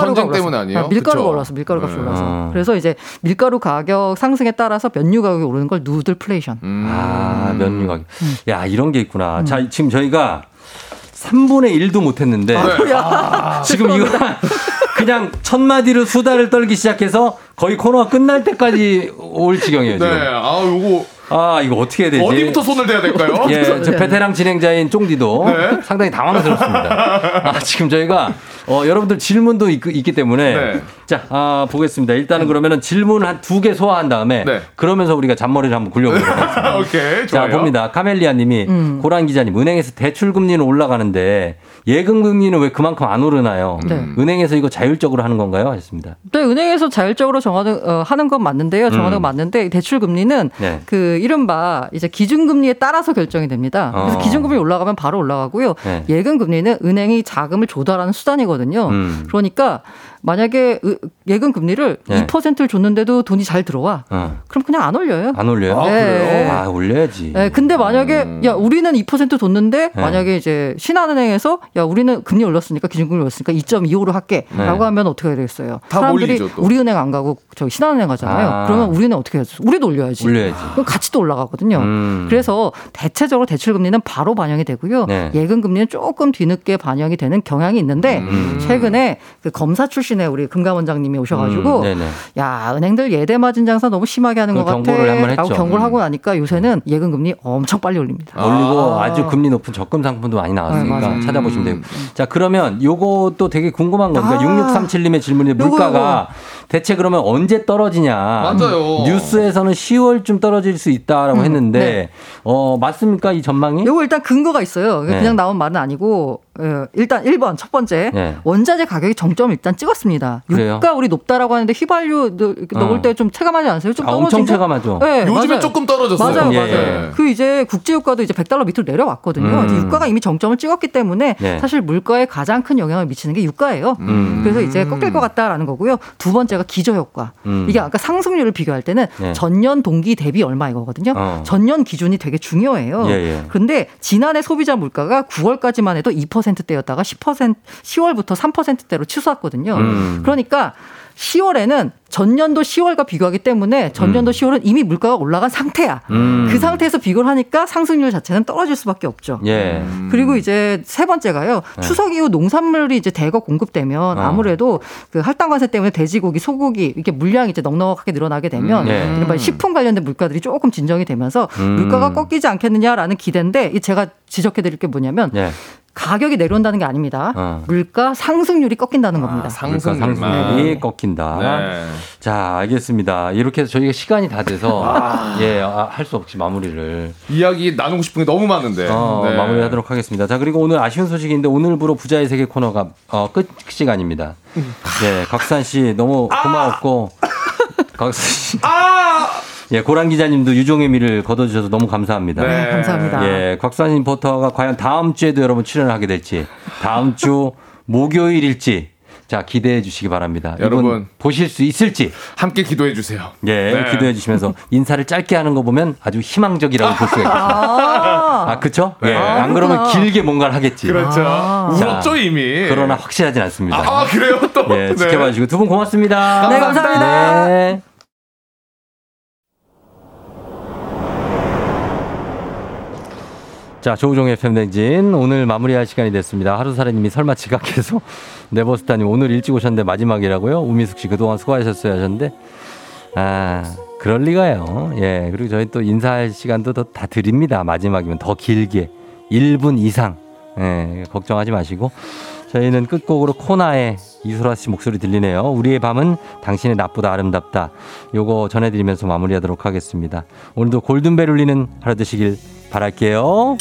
전쟁 올랐어요. 때문 아니에요? 아, 밀가루가 그쵸? 올랐어. 밀가루 값이 네. 올라서. 어. 그래서 이제 밀가루 가격 상승에 따라서 면류 가격이 오르는 걸 누들플레이션. 음. 아, 면류 가격. 음. 야, 이런 게 있구나. 자, 지금 저희가 3분의 1도 못 했는데 야, 지금 이거 한 그냥 첫 마디로 수다를 떨기 시작해서 거의 코너가 끝날 때까지 올 지경이에요. 네. 지금. 아 요거 아 이거 어떻게 해야 되지? 어디부터 손을 대야 될까요? 예, 저 베테랑 진행자인 쫑디도 네. 상당히 당황스럽습니다. 아, 지금 저희가 어, 여러분들 질문도 있, 기 때문에 네. 자 아, 보겠습니다. 일단은 그러면은 질문 한 두 개 소화한 다음에 네. 그러면서 우리가 잔머리를 한번 굴려보도록 하겠습니다. 오케이 자 좋아요. 봅니다. 카멜리아님이 음. 고란 기자님 은행에서 대출 금리는 올라가는데 예금 금리는 왜 그만큼 안 오르나요? 네. 은행에서 이거 자율적으로 하는 건가요? 하셨습니다. 네, 은행에서 자율적으로 정하는 어, 하는 건 맞는데요. 정하는 음. 건 맞는데 대출 금리는 네. 그 이른바 이제 기준 금리에 따라서 결정이 됩니다. 그래서 어. 기준 금리 올라가면 바로 올라가고요. 네. 예금 금리는 은행이 자금을 조달하는 수단이거든요. 음. 그러니까 만약에 으- 예금 금리를 네. 2%를 줬는데도 돈이 잘 들어와. 어. 그럼 그냥 안 올려요. 안 올려요? 아, 네. 그래요? 아 올려야지. 네, 근데 만약에 야 우리는 2% 줬는데 네. 만약에 이제 신한은행에서 야 우리는 금리 올렸으니까 기준금리 올렸으니까 2.25로 할게라고 네. 하면 어떻게 해야 되겠어요? 다 사람들이 몰리죠, 또. 우리 은행 안 가고 저기 신한은행 가잖아요. 아. 그러면 우리는 어떻게 해야죠? 우리도 올려야지. 올려야지. 그럼 같이 또 올라가거든요. 음. 그래서 대체적으로 대출 금리는 바로 반영이 되고요. 네. 예금 금리는 조금 뒤늦게 반영이 되는 경향이 있는데 음. 최근에 그 검사 출신 의 우리 금감 원장님이 오셔가지고 음, 네네. 야 은행들 예대 마진 장사 너무 심하게 하는 그것 같아. 경고를 한번 라고 했죠. 경고를 음. 하고 나니까 요새는 예금 금리 엄청 빨리 올립니다. 올리고 아. 아. 주 금리 높은 적금 상품도 많이 네, 나왔으니까 맞아요. 찾아보시면 되고. 자, 그러면 요것도 되게 궁금한 겁니다. 아. 6637님의 질문인데 요거, 물가가 대체 그러면 언제 떨어지냐. 맞아요. 뉴스에서는 10월쯤 떨어질 수 있다라고 음, 했는데 네. 어, 맞습니까? 이 전망이? 요거 일단 근거가 있어요. 네. 그냥 나온 말은 아니고 어, 일단 1번 첫 번째 네. 원자재 가격이 정점을 일단 찍었습니다. 그래요? 유가 우리 높다라고 하는데 휘발유 넣- 넣을 어. 때좀 체감하지 않으세요? 좀 아, 떨어진 엄청 거? 체감하죠. 네, 요즘에 맞아요. 조금 떨어졌어요. 맞아요, 예, 맞아요. 예. 그 이제 국제 유가도 이제 100달러 밑으로 내려왔거든요. 음. 유가가 이미 정점을 찍었기 때문에 네. 사실 물가에 가장 큰 영향을 미치는 게 유가예요. 음. 그래서 이제 꺾일 것 같다라는 거고요. 두 번째 가 기저 효과. 음. 이게 아까 상승률을 비교할 때는 네. 전년 동기 대비 얼마 이거거든요. 어. 전년 기준이 되게 중요해요. 예, 예. 근데 지난해 소비자 물가가 9월까지만 해도 2%대였다가 10% 10월부터 3%대로 치솟았거든요. 음. 그러니까 10월에는 전년도 10월과 비교하기 때문에 전년도 10월은 이미 물가가 올라간 상태야. 음. 그 상태에서 비교를 하니까 상승률 자체는 떨어질 수밖에 없죠. 예. 그리고 이제 세 번째가요. 추석 이후 농산물이 이제 대거 공급되면 어. 아무래도 그 할당 관세 때문에 돼지고기, 소고기 이렇게 물량이 이제 넉넉하게 늘어나게 되면 음, 예. 이른바 식품 관련된 물가들이 조금 진정이 되면서 음. 물가가 꺾이지 않겠느냐라는 기대인데 이 제가 지적해 드릴 게 뭐냐면 예. 가격이 내려온다는 게 아닙니다. 어. 물가 상승률이 꺾인다는 겁니다. 물가 상승률만. 상승률이 꺾인다. 네. 자, 알겠습니다. 이렇게 해서 저희가 시간이 다 돼서 예, 할수 없이 마무리를 이야기 나누고 싶은 게 너무 많은데. 어, 네. 마무리하도록 하겠습니다. 자, 그리고 오늘 아쉬운 소식인데 오늘부로 부자의 세계 코너가 어, 끝 시간입니다. 네, 곽산 씨 너무 고마웠고 곽산 씨. 예, 고란 기자님도 유종의 미를 거둬주셔서 너무 감사합니다. 네. 감사합니다. 예, 곽산 리포터가 과연 다음 주에도 여러분 출연을 하게 될지 다음 주 목요일일지 자 기대해 주시기 바랍니다. 여러분. 보실 수 있을지 함께 기도해 주세요. 예 네. 기도해 주시면서 인사를 짧게 하는 거 보면 아주 희망적이라고 볼 수가 있어요. 아, 아 그쵸? 예, 아, 안 그러면. 길게 뭔가를 하겠지. 그렇죠. 아. 울었죠 이미. 그러나 확실하진 않습니다. 아 그래요 또. 예, 네. 지켜봐 주시고 두 분 고맙습니다. 네, 감사합니다. 네. 자, 조우종의 팬댕진 오늘 마무리할 시간이 됐습니다. 하루살이님이 설마 지각해서 네버스타님 오늘 일찍 오셨는데 마지막이라고요? 우미숙 씨 그동안 수고하셨어요 하셨는데 아 그럴 리가요. 예 그리고 저희 또 인사할 시간도 더 다 드립니다. 마지막이면 더 길게 1분 이상 예 걱정하지 마시고 저희는 끝곡으로 코나의 이소라 씨 목소리 들리네요. 우리의 밤은 당신의 낮보다 아름답다. 요거 전해드리면서 마무리하도록 하겠습니다. 오늘도 골든벨 울리는 하루 되시길 바랄게요.